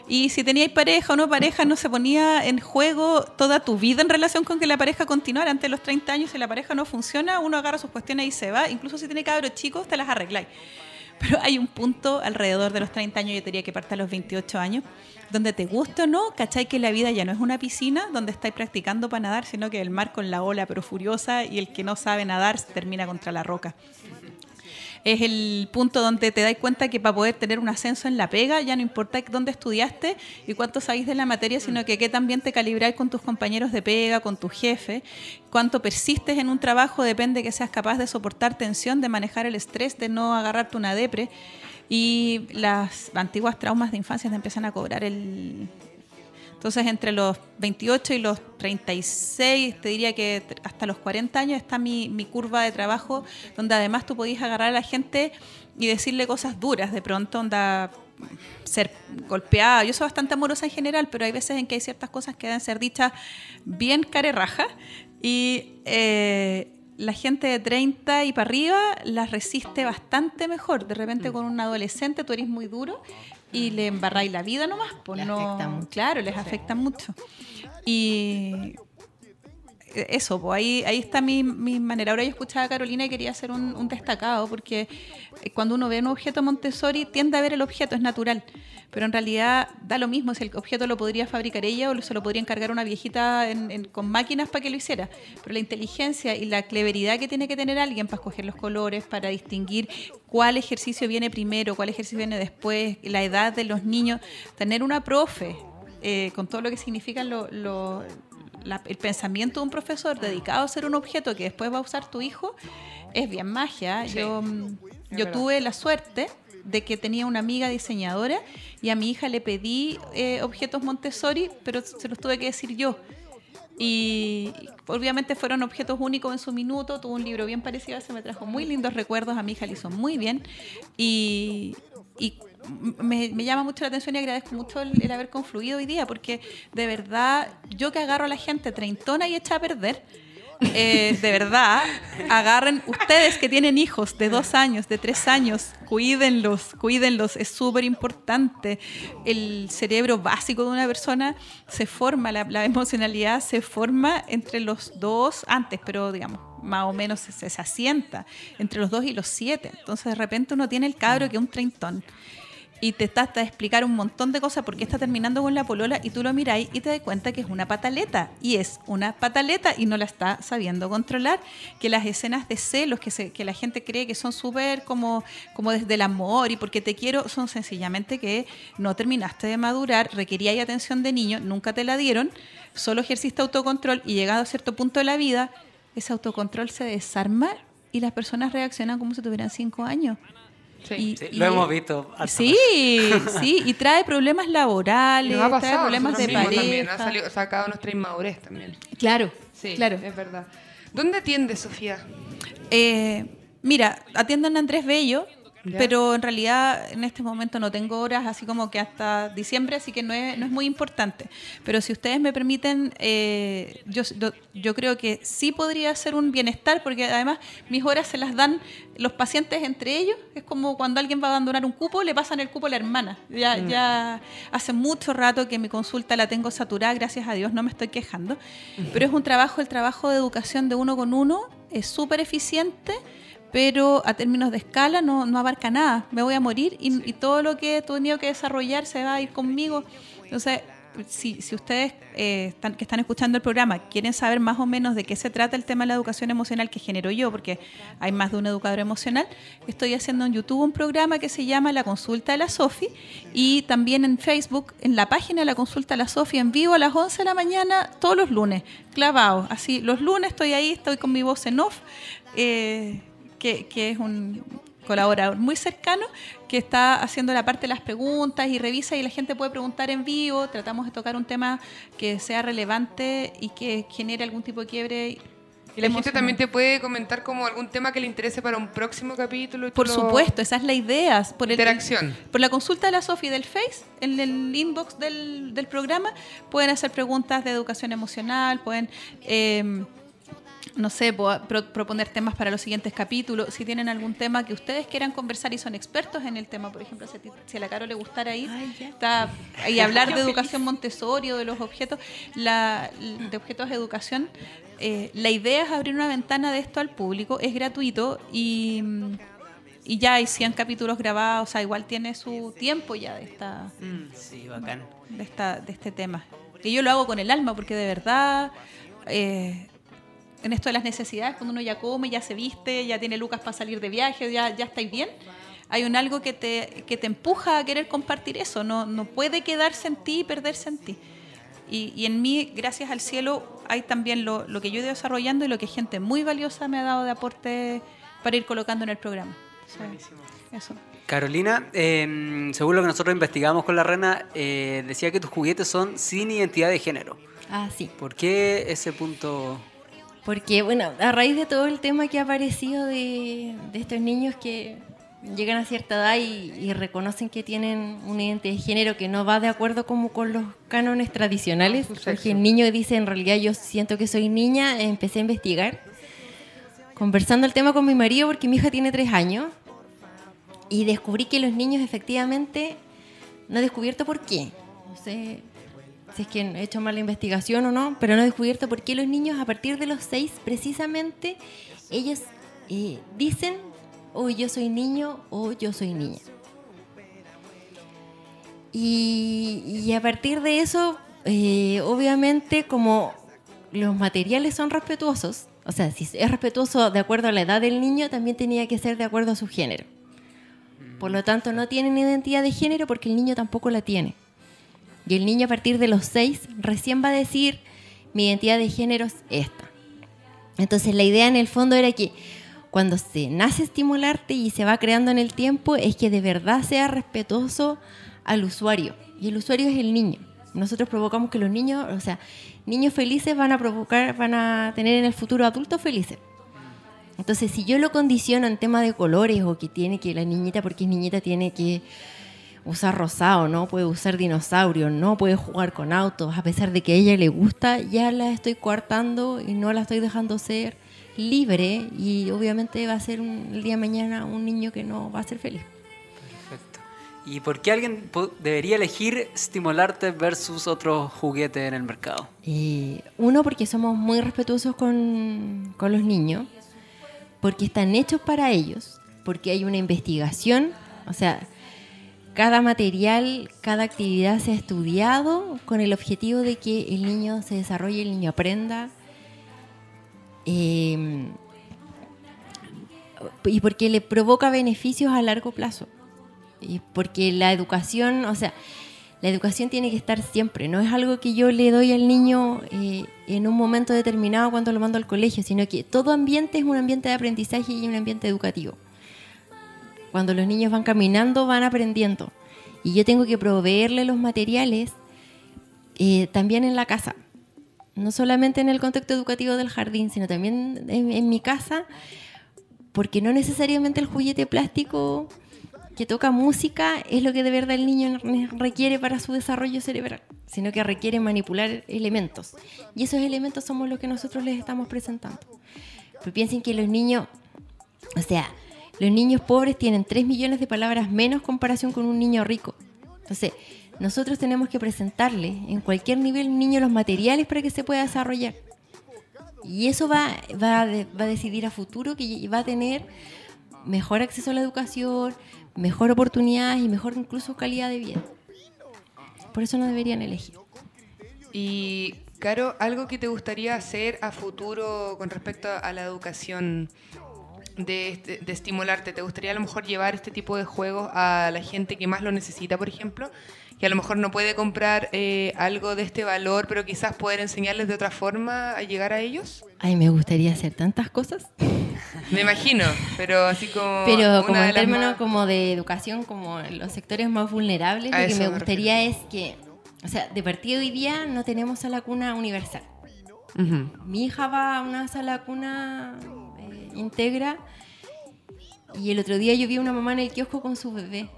C: Y si teníais pareja o no pareja, no se ponía en juego toda tu vida en relación con que la pareja continuara. Antes de los 30 años, si la pareja no funciona, uno agarra sus cuestiones y se va. Incluso si tiene cabros chicos, te las arregláis. Pero hay un punto alrededor de los 30 años, yo diría que parte a los 28 años, donde te guste o no, ¿cachai? Que la vida ya no es una piscina donde estáis practicando para nadar, sino que el mar con la ola pero furiosa y el que no sabe nadar se termina contra la roca. Es el punto donde te das cuenta que para poder tener un ascenso en la pega ya no importa dónde estudiaste y cuánto sabéis de la materia, sino que qué también te calibráis con tus compañeros de pega, con tu jefe, cuánto persistes en un trabajo depende que seas capaz de soportar tensión, de manejar el estrés, de no agarrarte una depre. Y las antiguas traumas de infancia te empiezan a cobrar el, entonces, entre los 28 y los 36, te diría que hasta los 40 años está mi, mi curva de trabajo, donde además tú podías agarrar a la gente y decirle cosas duras de pronto, onda ser golpeada. Yo soy bastante amorosa en general, pero hay veces en que hay ciertas cosas que deben ser dichas bien carerraja y eh, la gente de 30 y para arriba las resiste bastante mejor. De repente con un adolescente tú eres muy duro y le embarráis la vida nomás. Pues
D: Le
C: no,
D: afecta mucho.
C: Claro, les afecta mucho. Y eso, pues ahí, ahí está mi, mi manera. Ahora yo escuchaba a Carolina y quería hacer un, un destacado, porque eh, cuando uno ve un objeto Montessori tiende a ver el objeto, es natural. Pero en realidad da lo mismo si el objeto lo podría fabricar ella o se lo podría encargar una viejita en- en- con máquinas para que lo hiciera. Pero la inteligencia y la cleveridad que tiene que tener alguien para escoger los colores, para distinguir cuál ejercicio viene primero, cuál ejercicio viene después, la edad de los niños, tener una profe eh, con todo lo que significa lo- lo- la- el pensamiento de un profesor dedicado a hacer un objeto que después va a usar tu hijo, es bien magia.
A: Sí,
C: yo mm,
A: es
C: yo
A: verdad.
C: tuve la suerte de que tenía una amiga diseñadora y a mi hija le pedí eh, objetos Montessori, pero se los tuve que decir yo. Y obviamente fueron objetos únicos en su minuto, tuvo un libro bien parecido, se me trajo muy lindos recuerdos, a mi hija le hizo muy bien. Y, y me, llama mucho la atención y agradezco mucho el, haber confluido hoy día, porque de verdad, yo que agarro a la gente treintona y echa a perder, eh, de verdad, agarren, ustedes que tienen hijos de dos años, de tres años, cuídenlos, cuídenlos, es súper importante. El cerebro básico de una persona se forma, la, emocionalidad se forma entre los dos, antes, pero digamos, más o menos se, asienta entre los dos y los siete. Entonces de repente uno tiene el cabro que un treintón y te está a explicar un montón de cosas porque está terminando con la polola y tú lo miráis y te das cuenta que es una pataleta. Y es una pataleta y no la está sabiendo controlar. Que las escenas de celos que, se, que la gente cree que son súper como, como desde el amor y porque te quiero son sencillamente que no terminaste de madurar requería atención de niño nunca te la dieron solo ejerciste autocontrol y llegado a cierto punto de la vida ese autocontrol se desarma y las personas reaccionan como si tuvieran cinco años
B: Sí, y, sí, lo y, hemos visto.
C: Sí, sí, y trae problemas laborales, pasado, trae problemas de pareja.
A: También, ha salido, sacado nuestra inmadurez también.
C: Claro,
A: sí,
C: claro.
A: es verdad. ¿Dónde atiende Sofía?
C: Eh, mira, atiendo en Andrés Bello, ¿Ya? pero en realidad en este momento no tengo horas, así como que hasta diciembre, así que no es, no es muy importante. Pero si ustedes me permiten, eh, yo, yo creo que sí podría ser un bienestar, porque además mis horas se las dan los pacientes entre ellos. Es como cuando alguien va a abandonar un cupo, le pasan el cupo a la hermana. Ya, mm. ya hace mucho rato que mi consulta la tengo saturada, gracias a Dios, no me estoy quejando. Mm. Pero es un trabajo, el trabajo de educación de uno con uno, es súper eficiente pero a términos de escala no, no, abarca nada. Me voy a morir y, sí. y, todo lo que he tenido que desarrollar se va a ir conmigo. Entonces, si, si ustedes eh, están, que están escuchando el programa quieren saber más o menos de qué se trata el tema de la educación emocional que genero yo, porque hay más de un educador emocional, estoy haciendo en YouTube un programa que se llama La Consulta de la Sofi y también en Facebook, en la página de La Consulta de la Sofi, en vivo a las 11 de la mañana, todos los lunes, clavados. Así, los lunes estoy ahí, estoy con mi voz en off. Eh, que, que, es un colaborador muy cercano que está haciendo la parte de las preguntas y revisa y la gente puede preguntar en vivo. Tratamos de tocar un tema que sea relevante y que genere algún tipo de quiebre.
A: Y la gente también te puede comentar como algún tema que le interese para un próximo capítulo.
C: Por supuesto, esa es la idea. Por
A: Interacción.
C: El, por la consulta de la Sofi del Face, en el inbox del, del, programa, pueden hacer preguntas de educación emocional, pueden... Eh, no sé, pro, proponer temas para los siguientes capítulos. Si tienen algún tema que ustedes quieran conversar y son expertos en el tema, por ejemplo, si, si a la Caro le gustara ahí, Ay, está, y hablar de educación Montessori o de los objetos, la, de objetos de educación, eh, la idea es abrir una ventana de esto al público, es gratuito y, y ya hay 100 capítulos grabados, o sea, igual tiene su tiempo ya de esta,
B: mm, sí, bacán.
C: De, esta, de este tema. Que yo lo hago con el alma porque de verdad... Eh, en esto de las necesidades, cuando uno ya come, ya se viste, ya tiene lucas para salir de viaje, ya, ya estáis bien, hay un algo que te, que te empuja a querer compartir eso, no, no puede quedarse en ti y perderse en ti. Y, y en mí, gracias al cielo, hay también lo, lo, que yo he ido desarrollando y lo que gente muy valiosa me ha dado de aporte para ir colocando en el programa.
B: Eso. Carolina, eh, según lo que nosotros investigamos con la Rena, eh, decía que tus juguetes son sin identidad de género.
D: Ah, sí.
B: ¿Por qué ese punto?
D: Porque, bueno, a raíz de todo el tema que ha aparecido de, de estos niños que llegan a cierta edad y, y, reconocen que tienen una identidad de género que no va de acuerdo como con los cánones tradicionales, porque el niño dice, en realidad yo siento que soy niña, empecé a investigar, conversando el tema con mi marido, porque mi hija tiene tres años, y descubrí que los niños efectivamente, no he descubierto por qué, no sé, es que he hecho mal la investigación o no, pero no he descubierto por qué los niños a partir de los seis, precisamente, ellos eh, dicen, o oh, yo soy niño o yo soy niña. Y, y a partir de eso, eh, obviamente, como los materiales son respetuosos, o sea, si es respetuoso de acuerdo a la edad del niño, también tenía que ser de acuerdo a su género. Por lo tanto, no tienen identidad de género porque el niño tampoco la tiene. Y el niño a partir de los seis recién va a decir, mi identidad de género es esta. Entonces la idea en el fondo era que cuando se nace estimularte y se va creando en el tiempo, es que de verdad sea respetuoso al usuario. Y el usuario es el niño. Nosotros provocamos que los niños, o sea, niños felices van a provocar, van a tener en el futuro adultos felices. Entonces, si yo lo condiciono en tema de colores o que tiene que la niñita, porque es niñita, tiene que usar rosado, no puede usar dinosaurio, no puede jugar con autos, a pesar de que a ella le gusta, ya la estoy coartando y no la estoy dejando ser libre y obviamente va a ser un- el día de mañana un niño que no va a ser feliz.
B: Perfecto. ¿Y por qué alguien debería elegir estimularte versus otros juguetes en el mercado?
D: Eh, uno, porque somos muy respetuosos con, con los niños, porque están hechos para ellos, porque hay una investigación, o sea, cada material, cada actividad se ha estudiado con el objetivo de que el niño se desarrolle, el niño aprenda. eh, y porque le provoca beneficios a largo plazo. Y porque la educación, o sea, la educación tiene que estar siempre, no es algo que yo le doy al niño eh, en un momento determinado cuando lo mando al colegio, sino que todo ambiente es un ambiente de aprendizaje y un ambiente educativo. Cuando los niños van caminando, van aprendiendo. Y yo tengo que proveerle los materiales eh, también en la casa. No solamente en el contexto educativo del jardín, sino también en, en mi casa, porque no necesariamente el juguete plástico que toca música es lo que de verdad el niño requiere para su desarrollo cerebral, sino que requiere manipular elementos. Y esos elementos somos los que nosotros les estamos presentando. Pero piensen que los niños, o sea, los niños pobres tienen 3 millones de palabras menos comparación con un niño rico. Entonces, nosotros tenemos que presentarle en cualquier nivel niño los materiales para que se pueda desarrollar. Y eso va, va, va a decidir a futuro que va a tener mejor acceso a la educación, mejor oportunidades y mejor incluso calidad de vida. Por eso no deberían elegir.
A: Y, Caro, ¿algo que te gustaría hacer a futuro con respecto a la educación de, este- de estimularte? ¿Te gustaría a lo mejor llevar este tipo de juegos a la gente que más lo necesita, por ejemplo? Que a lo mejor no puede comprar eh, algo de este valor, pero quizás poder enseñarles de otra forma a llegar a ellos.
D: Ay, me gustaría hacer tantas cosas.
A: Me imagino, pero así como...
D: Pero como en términos
A: más-
D: como de educación, como en los sectores más vulnerables,
A: A
D: lo que me
A: me
D: gustaría es que, o sea, de partida hoy día no tenemos sala cuna universal.
A: Ujú.
D: Mi hija va a una sala cuna integra y el otro día yo vi a una mamá en el kiosco con su bebé.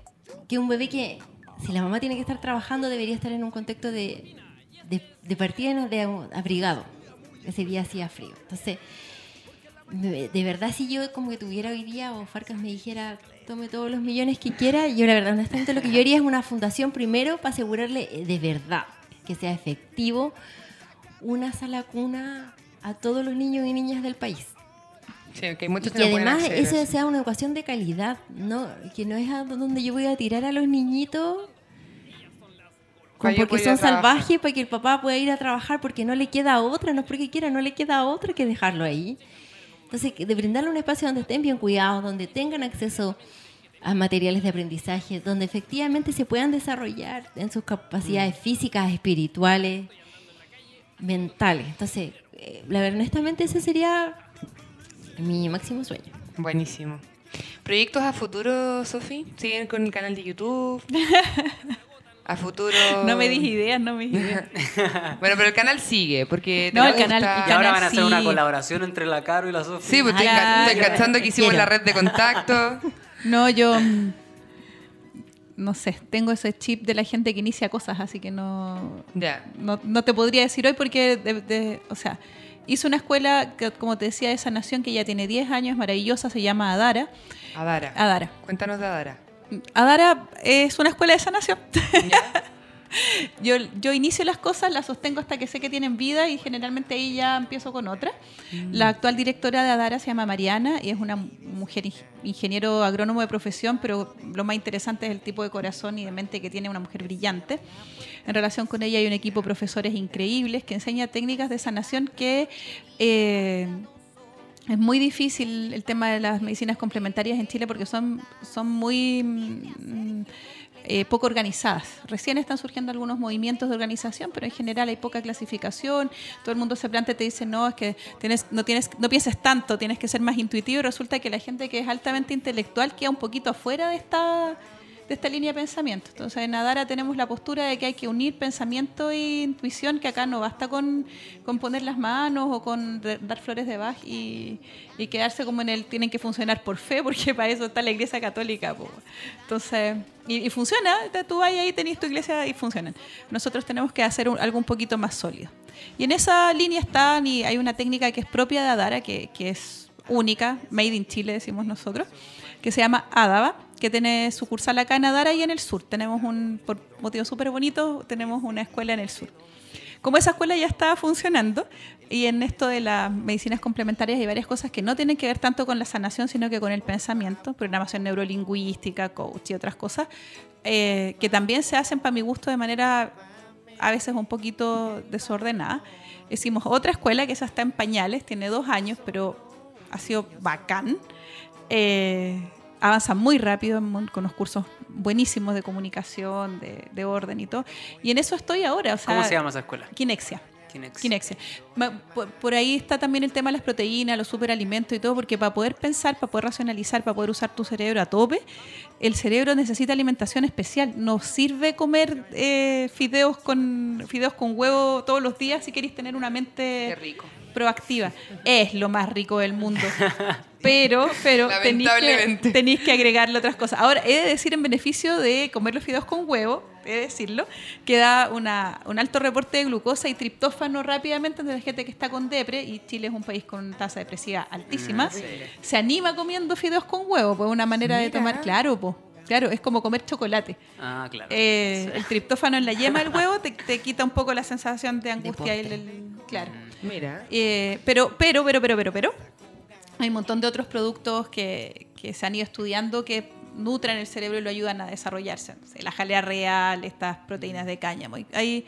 D: Que un bebé que, si la mamá tiene que estar trabajando, debería estar en un contexto de, de, de partida de abrigado. Ese día hacía frío. Entonces, de de verdad, si yo como que tuviera hoy día o Farcas me dijera tome todos los millones que quiera, yo la verdad, honestamente, lo que yo haría es una fundación primero para asegurarle eh, de verdad que sea efectivo una sala cuna a todos los niños y niñas del país.
A: Sí, que muchos
D: Y
A: que
D: además
A: acceder a
D: eso
A: eso.
D: sea una educación de calidad, no que no es a donde yo voy a tirar a los niñitos
A: yo
D: porque son salvajes para que el papá pueda ir a trabajar porque no le queda otra, no es porque quiera, no le queda otra que dejarlo ahí. Entonces, de brindarle un espacio donde estén bien cuidados, donde tengan acceso a materiales de aprendizaje, donde efectivamente se puedan desarrollar en sus capacidades
A: Mm.
D: físicas, espirituales, mentales. Entonces, eh, la verdad, honestamente, ese sería mi máximo sueño.
A: Buenísimo. ¿Proyectos a futuro, Sofi? ¿Siguen con el canal de YouTube? A futuro...
C: No me dis ideas, no me dis ideas.
A: Bueno, pero el canal sigue, porque...
C: No, el canal- el
B: Y ahora
C: canal
B: van a hacer
C: sí.
B: una colaboración entre la Caro y la Sofía.
A: Sí, pues estoy,
D: Ah,
A: estoy cachando que hicimos
D: Quiero.
A: la red de contacto.
C: No, yo mm, no sé, tengo ese chip de la gente que inicia cosas, así que no,
A: Ya.
C: no, no te podría decir hoy porque, de- de- o sea, hice una escuela, que, como te decía, de sanación que ya tiene 10 años, maravillosa, se llama Adara.
A: Adara.
C: Adara.
A: Cuéntanos de Adara.
C: Adara es una escuela de sanación.
A: ¿Ya?
C: Yo, yo inicio las cosas, las sostengo hasta que sé que tienen vida y generalmente ahí ya empiezo con otra. La actual directora de Adara se llama Mariana y es una mujer ing- ingeniero agrónomo de profesión, pero lo más interesante es el tipo de corazón y de mente que tiene una mujer brillante. En relación con ella hay un equipo de profesores increíbles que enseña técnicas de sanación que... eh, es muy difícil el tema de las medicinas complementarias en Chile porque son, son muy mm, eh, poco organizadas. Recién están surgiendo algunos movimientos de organización, pero en general hay poca clasificación. Todo el mundo se plantea y te dice, no, es que tienes, no, tienes, no pienses tanto, tienes que ser más intuitivo. Y resulta que la gente que es altamente intelectual queda un poquito afuera de esta de esta línea de pensamiento. Entonces, en Adara tenemos la postura de que hay que unir pensamiento e intuición, que acá no basta con, con poner las manos o con dar flores de Bach y, y, quedarse como en el tienen que funcionar por fe, porque para eso está la iglesia católica. Entonces, y, funciona, tú vas ahí, tenés tu iglesia y funcionan. Nosotros tenemos que hacer algo un poquito más sólido. Y en esa línea están, y hay una técnica que es propia de Adara, que, que es única, made in Chile decimos nosotros, que se llama Adaba que tiene sucursal acá en Adara y en el sur. Tenemos un, por motivo súper bonito, tenemos una escuela en el sur. Como esa escuela ya está funcionando y en esto de las medicinas complementarias hay varias cosas que no tienen que ver tanto con la sanación, sino que con el pensamiento, programación neurolingüística, coach y otras cosas, eh, que también se hacen para mi gusto de manera a veces un poquito desordenada. Hicimos otra escuela que esa está en pañales, tiene dos años, pero ha sido bacán. Eh, avanza muy rápido con los cursos buenísimos de comunicación, de, orden y todo. Y en eso estoy ahora.
B: ¿Cómo se llama esa escuela?
C: Kinexia. Kinexia. Por, ahí está también el tema de las proteínas, los superalimentos y todo, porque para poder pensar, para poder racionalizar, para poder usar tu cerebro a tope, el cerebro necesita alimentación especial. No sirve comer eh, fideos, con, fideos con huevo todos los días si queréis tener una mente proactiva. Es lo más rico del mundo. pero, pero tenéis que, que agregarle otras cosas. Ahora, he de decir en beneficio de comer los fideos con huevo, he de decirlo, que da una, un alto reporte de glucosa y triptófano rápidamente entre la gente que está con depre, y Chile es un país con tasa depresiva altísima, mm, se anima comiendo fideos con huevo, pues una manera de tomar, claro, pues. Claro, es como comer chocolate.
B: Ah, claro.
C: Eh, el triptófano en la yema del huevo te, quita un poco la sensación de angustia. el, claro.
A: Mm. Mira.
C: Eh, pero, pero, pero, pero, pero, pero, hay un montón de otros productos que, se han ido estudiando que nutren el cerebro y lo ayudan a desarrollarse. la jalea real, estas proteínas de cáñamo. Hay,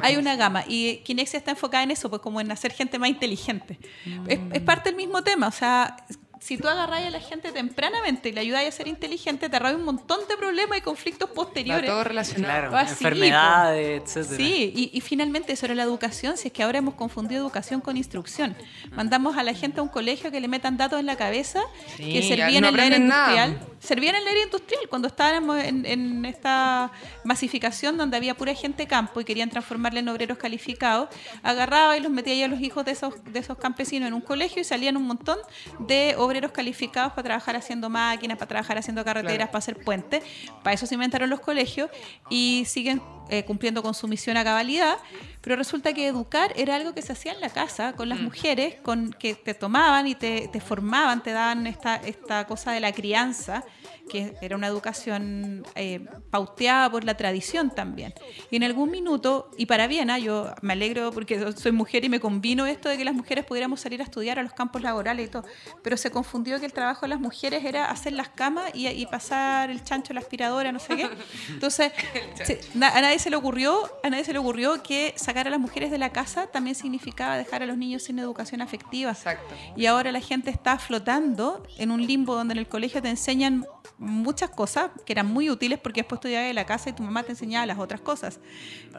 C: hay una gama. Y Kinexia está enfocada en eso, pues como en hacer gente más inteligente. Es, es, parte del mismo tema. O sea, si tú agarras a la gente tempranamente y le ayudas a ser inteligente, te arreglas un montón de problemas y conflictos posteriores.
A: todo relacionado.
B: Claro, enfermedades, etc.
C: Sí, y, finalmente sobre la educación, si es que ahora hemos confundido educación con instrucción. Mandamos a la gente a un colegio que le metan datos en la cabeza que servían en la era industrial. Servían en la era industrial cuando estábamos en, esta masificación donde había pura gente campo y querían transformarle en obreros calificados. Agarraba y los metía ya a los hijos de esos, de esos campesinos en un colegio y salían un montón de obreros calificados para trabajar haciendo máquinas, para trabajar haciendo carreteras, para hacer puentes. Para eso se inventaron los colegios y siguen eh, cumpliendo con su misión a cabalidad. Pero resulta que educar era algo que se hacía en la casa con las mm. mujeres, con que te tomaban y te, te formaban, te daban esta, esta cosa de la crianza que era una educación eh, pauteada por la tradición también. Y en algún minuto, y para bien, ¿ah? yo me alegro porque soy mujer y me convino esto de que las mujeres pudiéramos salir a estudiar a los campos laborales y todo, pero se confundió que el trabajo de las mujeres era hacer las camas y, pasar el chancho, la aspiradora, no sé qué. Entonces, a nadie se le ocurrió, a nadie se le ocurrió que sacar a las mujeres de la casa también significaba dejar a los niños sin educación afectiva.
A: Exacto.
C: Y ahora la gente está flotando en un limbo donde en el colegio te enseñan muchas cosas que eran muy útiles porque después tú llegas a la casa y tu mamá te enseñaba las otras cosas.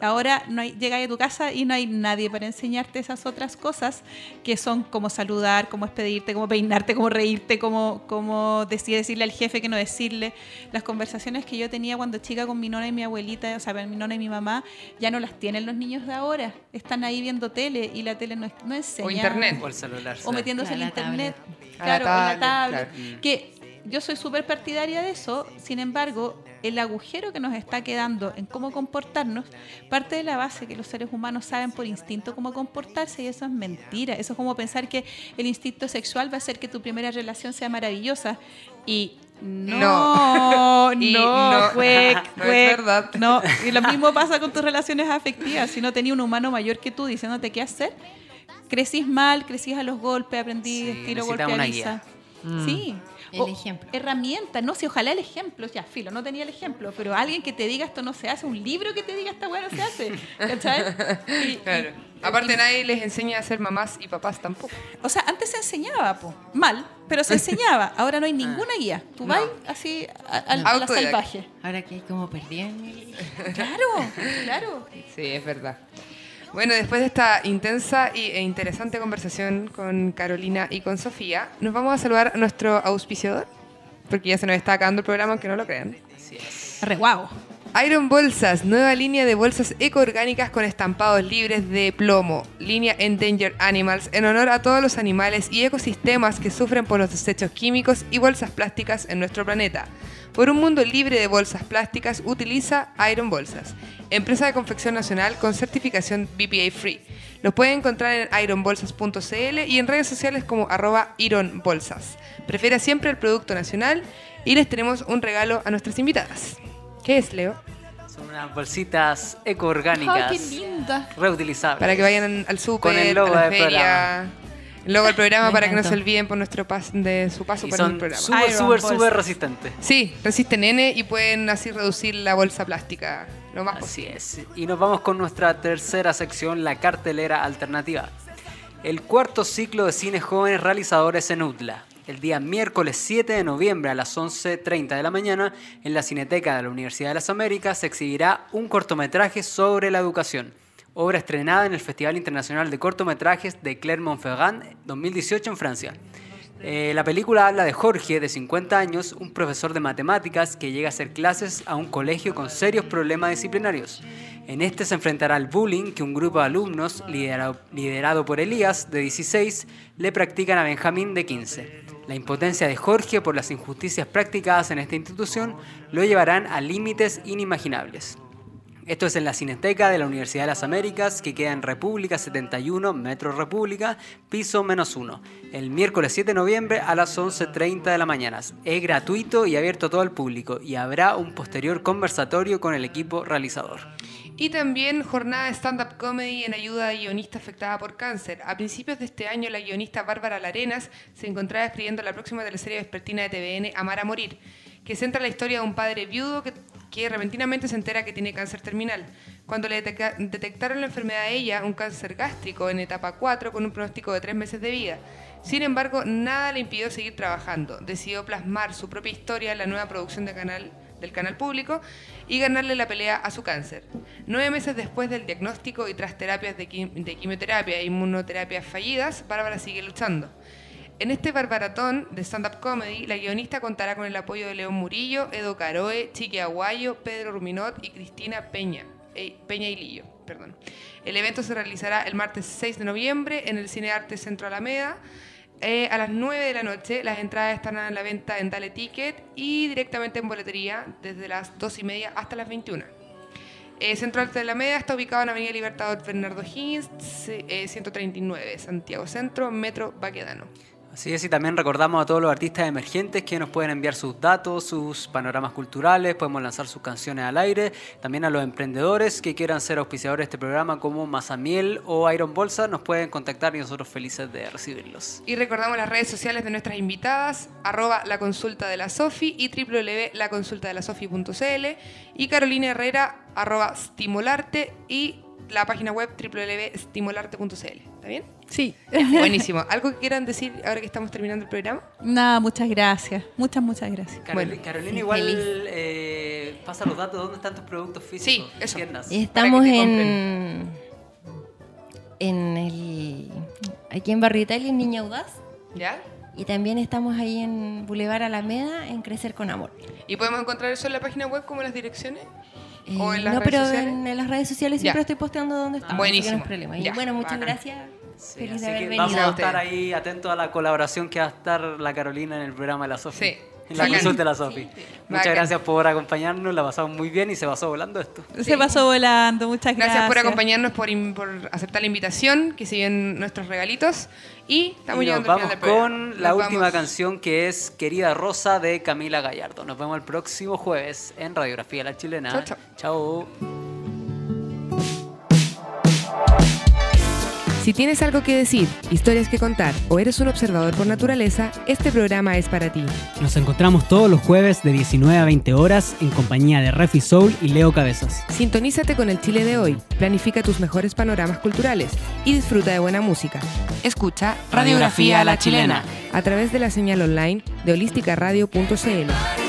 C: Ahora no hay, llegas a tu casa y no hay nadie para enseñarte esas otras cosas que son como saludar, como despedirte, como peinarte, como reírte, como, como decirle al jefe que no decirle. Las conversaciones que yo tenía cuando chica con mi nona y mi abuelita, o sea, mi nona y mi mamá, ya no las tienen los niños de ahora. Están ahí viendo tele y la tele no, no enseña.
A: O internet.
B: O el celular.
C: O metiéndose en internet. Claro, la tablet. Que yo soy súper partidaria de eso, sin embargo, el agujero que nos está quedando en cómo comportarnos parte de la base que los seres humanos saben por instinto cómo comportarse y eso es mentira. Eso es como pensar que el instinto sexual va a hacer que tu primera relación sea maravillosa y no, no, no, no, es verdad. No, y lo mismo pasa con tus relaciones afectivas. Si no tenía un humano mayor que tú diciéndote qué hacer, crecís mal, crecís a los golpes, aprendí estilo golpe a Sí.
D: El ejemplo.
C: herramientas, no sé, ojalá el ejemplo, ya, filo, no tenía el ejemplo, pero alguien que te diga esto no se hace, un libro que te diga esta weá no se hace, ¿cachai? Y- y-
A: Claro. Aparte nadie les enseña a ser mamás y papás tampoco.
C: o sea, antes se enseñaba, po, mal, pero se enseñaba, ahora no hay ninguna guía, tú
A: No.
C: vas así a, a- a la salvaje.
D: Ahora que hay como el-
C: Claro, claro.
A: Sí, es verdad. Bueno, después de esta intensa e interesante conversación con Carolina y con Sofía, nos vamos a saludar a nuestro auspiciador, porque ya se nos está acabando el programa, aunque no lo crean.
B: Así es.
C: Re guau.
A: Iron Bolsas, nueva línea de bolsas ecoorgánicas con estampados libres de plomo. Línea Endangered Animals, en honor a todos los animales y ecosistemas que sufren por los desechos químicos y bolsas plásticas en nuestro planeta. Por un mundo libre de bolsas plásticas, utiliza Iron Bolsas, empresa de confección nacional con certificación BPA Free. Los pueden encontrar en ironbolsas.cl y en redes sociales como arroba ironbolsas. Prefiera siempre el producto nacional y les tenemos un regalo a nuestras invitadas. ¿Qué es, Leo?
B: Son unas bolsitas
C: Ay,
B: ecoorgánicas.
C: qué linda.
B: reutilizables.
A: Para que vayan al súper,
B: Con el logo
A: a la
B: del
A: feria.
B: programa.
A: El logo del programa
D: Me
A: para que no se olviden por nuestro pas de su paso
B: Y
A: por el programa.
B: súper, súper, súper resistentes.
A: Sí, resisten N y pueden así reducir la bolsa plástica lo más
B: Así
A: posible.
B: es. Y nos vamos con nuestra tercera sección, la cartelera alternativa. El cuarto ciclo de cine jóvenes realizadores en UTLA. El día miércoles 7 de noviembre a las 11.30 de la mañana, en la Cineteca de la Universidad de las Américas, se exhibirá un cortometraje sobre la educación. Obra estrenada en el Festival Internacional de Cortometrajes de Clermont-Ferrand 2018 en Francia. Eh, la película habla de Jorge, de 50 años, un profesor de matemáticas que llega a hacer clases a un colegio con serios problemas disciplinarios. En este se enfrentará al bullying que un grupo de alumnos, liderado, liderado por Elías, de 16, le practican a Benjamín, de 15. La impotencia de Jorge por las injusticias practicadas en esta institución lo llevarán a límites inimaginables. Esto es en la Cineteca de la Universidad de las Américas, que queda en República 71, Metro República, piso menos uno. El miércoles 7 de noviembre a las 11.30 de la mañana. Es gratuito y abierto a todo el público y habrá un posterior conversatorio con el equipo realizador.
A: Y también jornada de stand-up comedy en ayuda a guionista afectada por cáncer. A principios de este año, la guionista Bárbara Larenas se encontraba escribiendo la próxima teleserie vespertina de TVN, Amar a Morir, que centra la historia de un padre viudo que, que repentinamente se entera que tiene cáncer terminal. Cuando le detectaron la enfermedad a ella, un cáncer gástrico en etapa 4 con un pronóstico de tres meses de vida. Sin embargo, nada le impidió seguir trabajando. Decidió plasmar su propia historia en la nueva producción del canal público y ganarle la pelea a su cáncer. Nueve meses después del diagnóstico y tras terapias de, quim- de quimioterapia e inmunoterapias fallidas, Bárbara sigue luchando. En este barbaratón de stand-up comedy, la guionista contará con el apoyo de León Murillo, Edo Caroe, Chiqui Aguayo, Pedro Ruminot y Cristina Peña, eh, Peña y Lillo. Perdón. El evento se realizará el martes 6 de noviembre en el Cine Arte Centro Alameda. Eh, a las 9 de la noche las entradas están a la venta en Dale Ticket y directamente en boletería desde las 2 y media hasta las 21. Eh, Centro Arte de la Media está ubicado en Avenida Libertador Bernardo Higgins, eh, 139, Santiago Centro, Metro Baquedano.
B: Así es, y también recordamos a todos los artistas emergentes que nos pueden enviar sus datos, sus panoramas culturales, podemos lanzar sus canciones al aire, también a los emprendedores que quieran ser auspiciadores de este programa como Mazamiel o Iron Bolsa, nos pueden contactar y nosotros felices de recibirlos.
A: Y recordamos las redes sociales de nuestras invitadas, arroba la consulta de la Sofi y www.laconsultadelasofi.cl y Carolina Herrera, arroba stimularte y la página web www.stimularte.cl. ¿Está bien?
C: Sí.
A: Buenísimo. ¿Algo que quieran decir ahora que estamos terminando el programa?
C: Nada, muchas gracias. Muchas, muchas gracias.
B: Carol-
A: Bueno,
B: Carolina, igual eh, pasa los datos, ¿dónde están tus productos físicos?
A: Sí, eso.
B: Tiendas.
D: Estamos en, en el, aquí en Barrio Italia, en Niña Audaz.
A: ¿Ya?
D: Y también estamos ahí en Boulevard Alameda, en Crecer con Amor.
A: ¿Y podemos encontrar eso en la página web como las direcciones? ¿O
D: Eh,
A: en las
D: no,
A: redes
D: pero
A: sociales?
D: en, en las redes sociales
A: Ya.
D: siempre estoy posteando dónde estamos.
A: Buenísimo.
D: No hay problema. Y
A: Ya,
D: bueno, muchas
A: bacán.
D: gracias.
B: Sí,
D: Feliz
B: así
D: de haber
B: que
D: venido.
B: vamos a estar ahí atentos a la colaboración que va a estar la Carolina en el programa de la Sofi.
A: Sí.
B: En la consulta de la Sofi. Muchas
A: Bacán.
B: gracias por acompañarnos, la pasamos muy bien y se pasó volando esto.
C: Se pasó volando, muchas gracias.
A: Gracias por acompañarnos, por, in- por aceptar la invitación, que siguen nuestros regalitos. Y estamos
B: y nos
A: llegando al
B: vamos
A: final del programa.
B: con la
A: Nos
B: última
A: vamos.
B: canción que es Querida Rosa de Camila Gallardo. Nos vemos el próximo jueves en Radiografía La Chilena.
A: Chau, chau.
B: Chao.
A: Si tienes algo que decir, historias que contar o eres un observador por naturaleza, este programa es para ti.
B: Nos encontramos todos los jueves de 19 a 20 horas en compañía de Refi Soul y Leo Cabezas.
A: Sintonízate con el Chile de hoy, planifica tus mejores panoramas culturales y disfruta de buena música. Escucha
B: Radiografía a la chilena
A: a través de la señal online de holísticaradio.cl.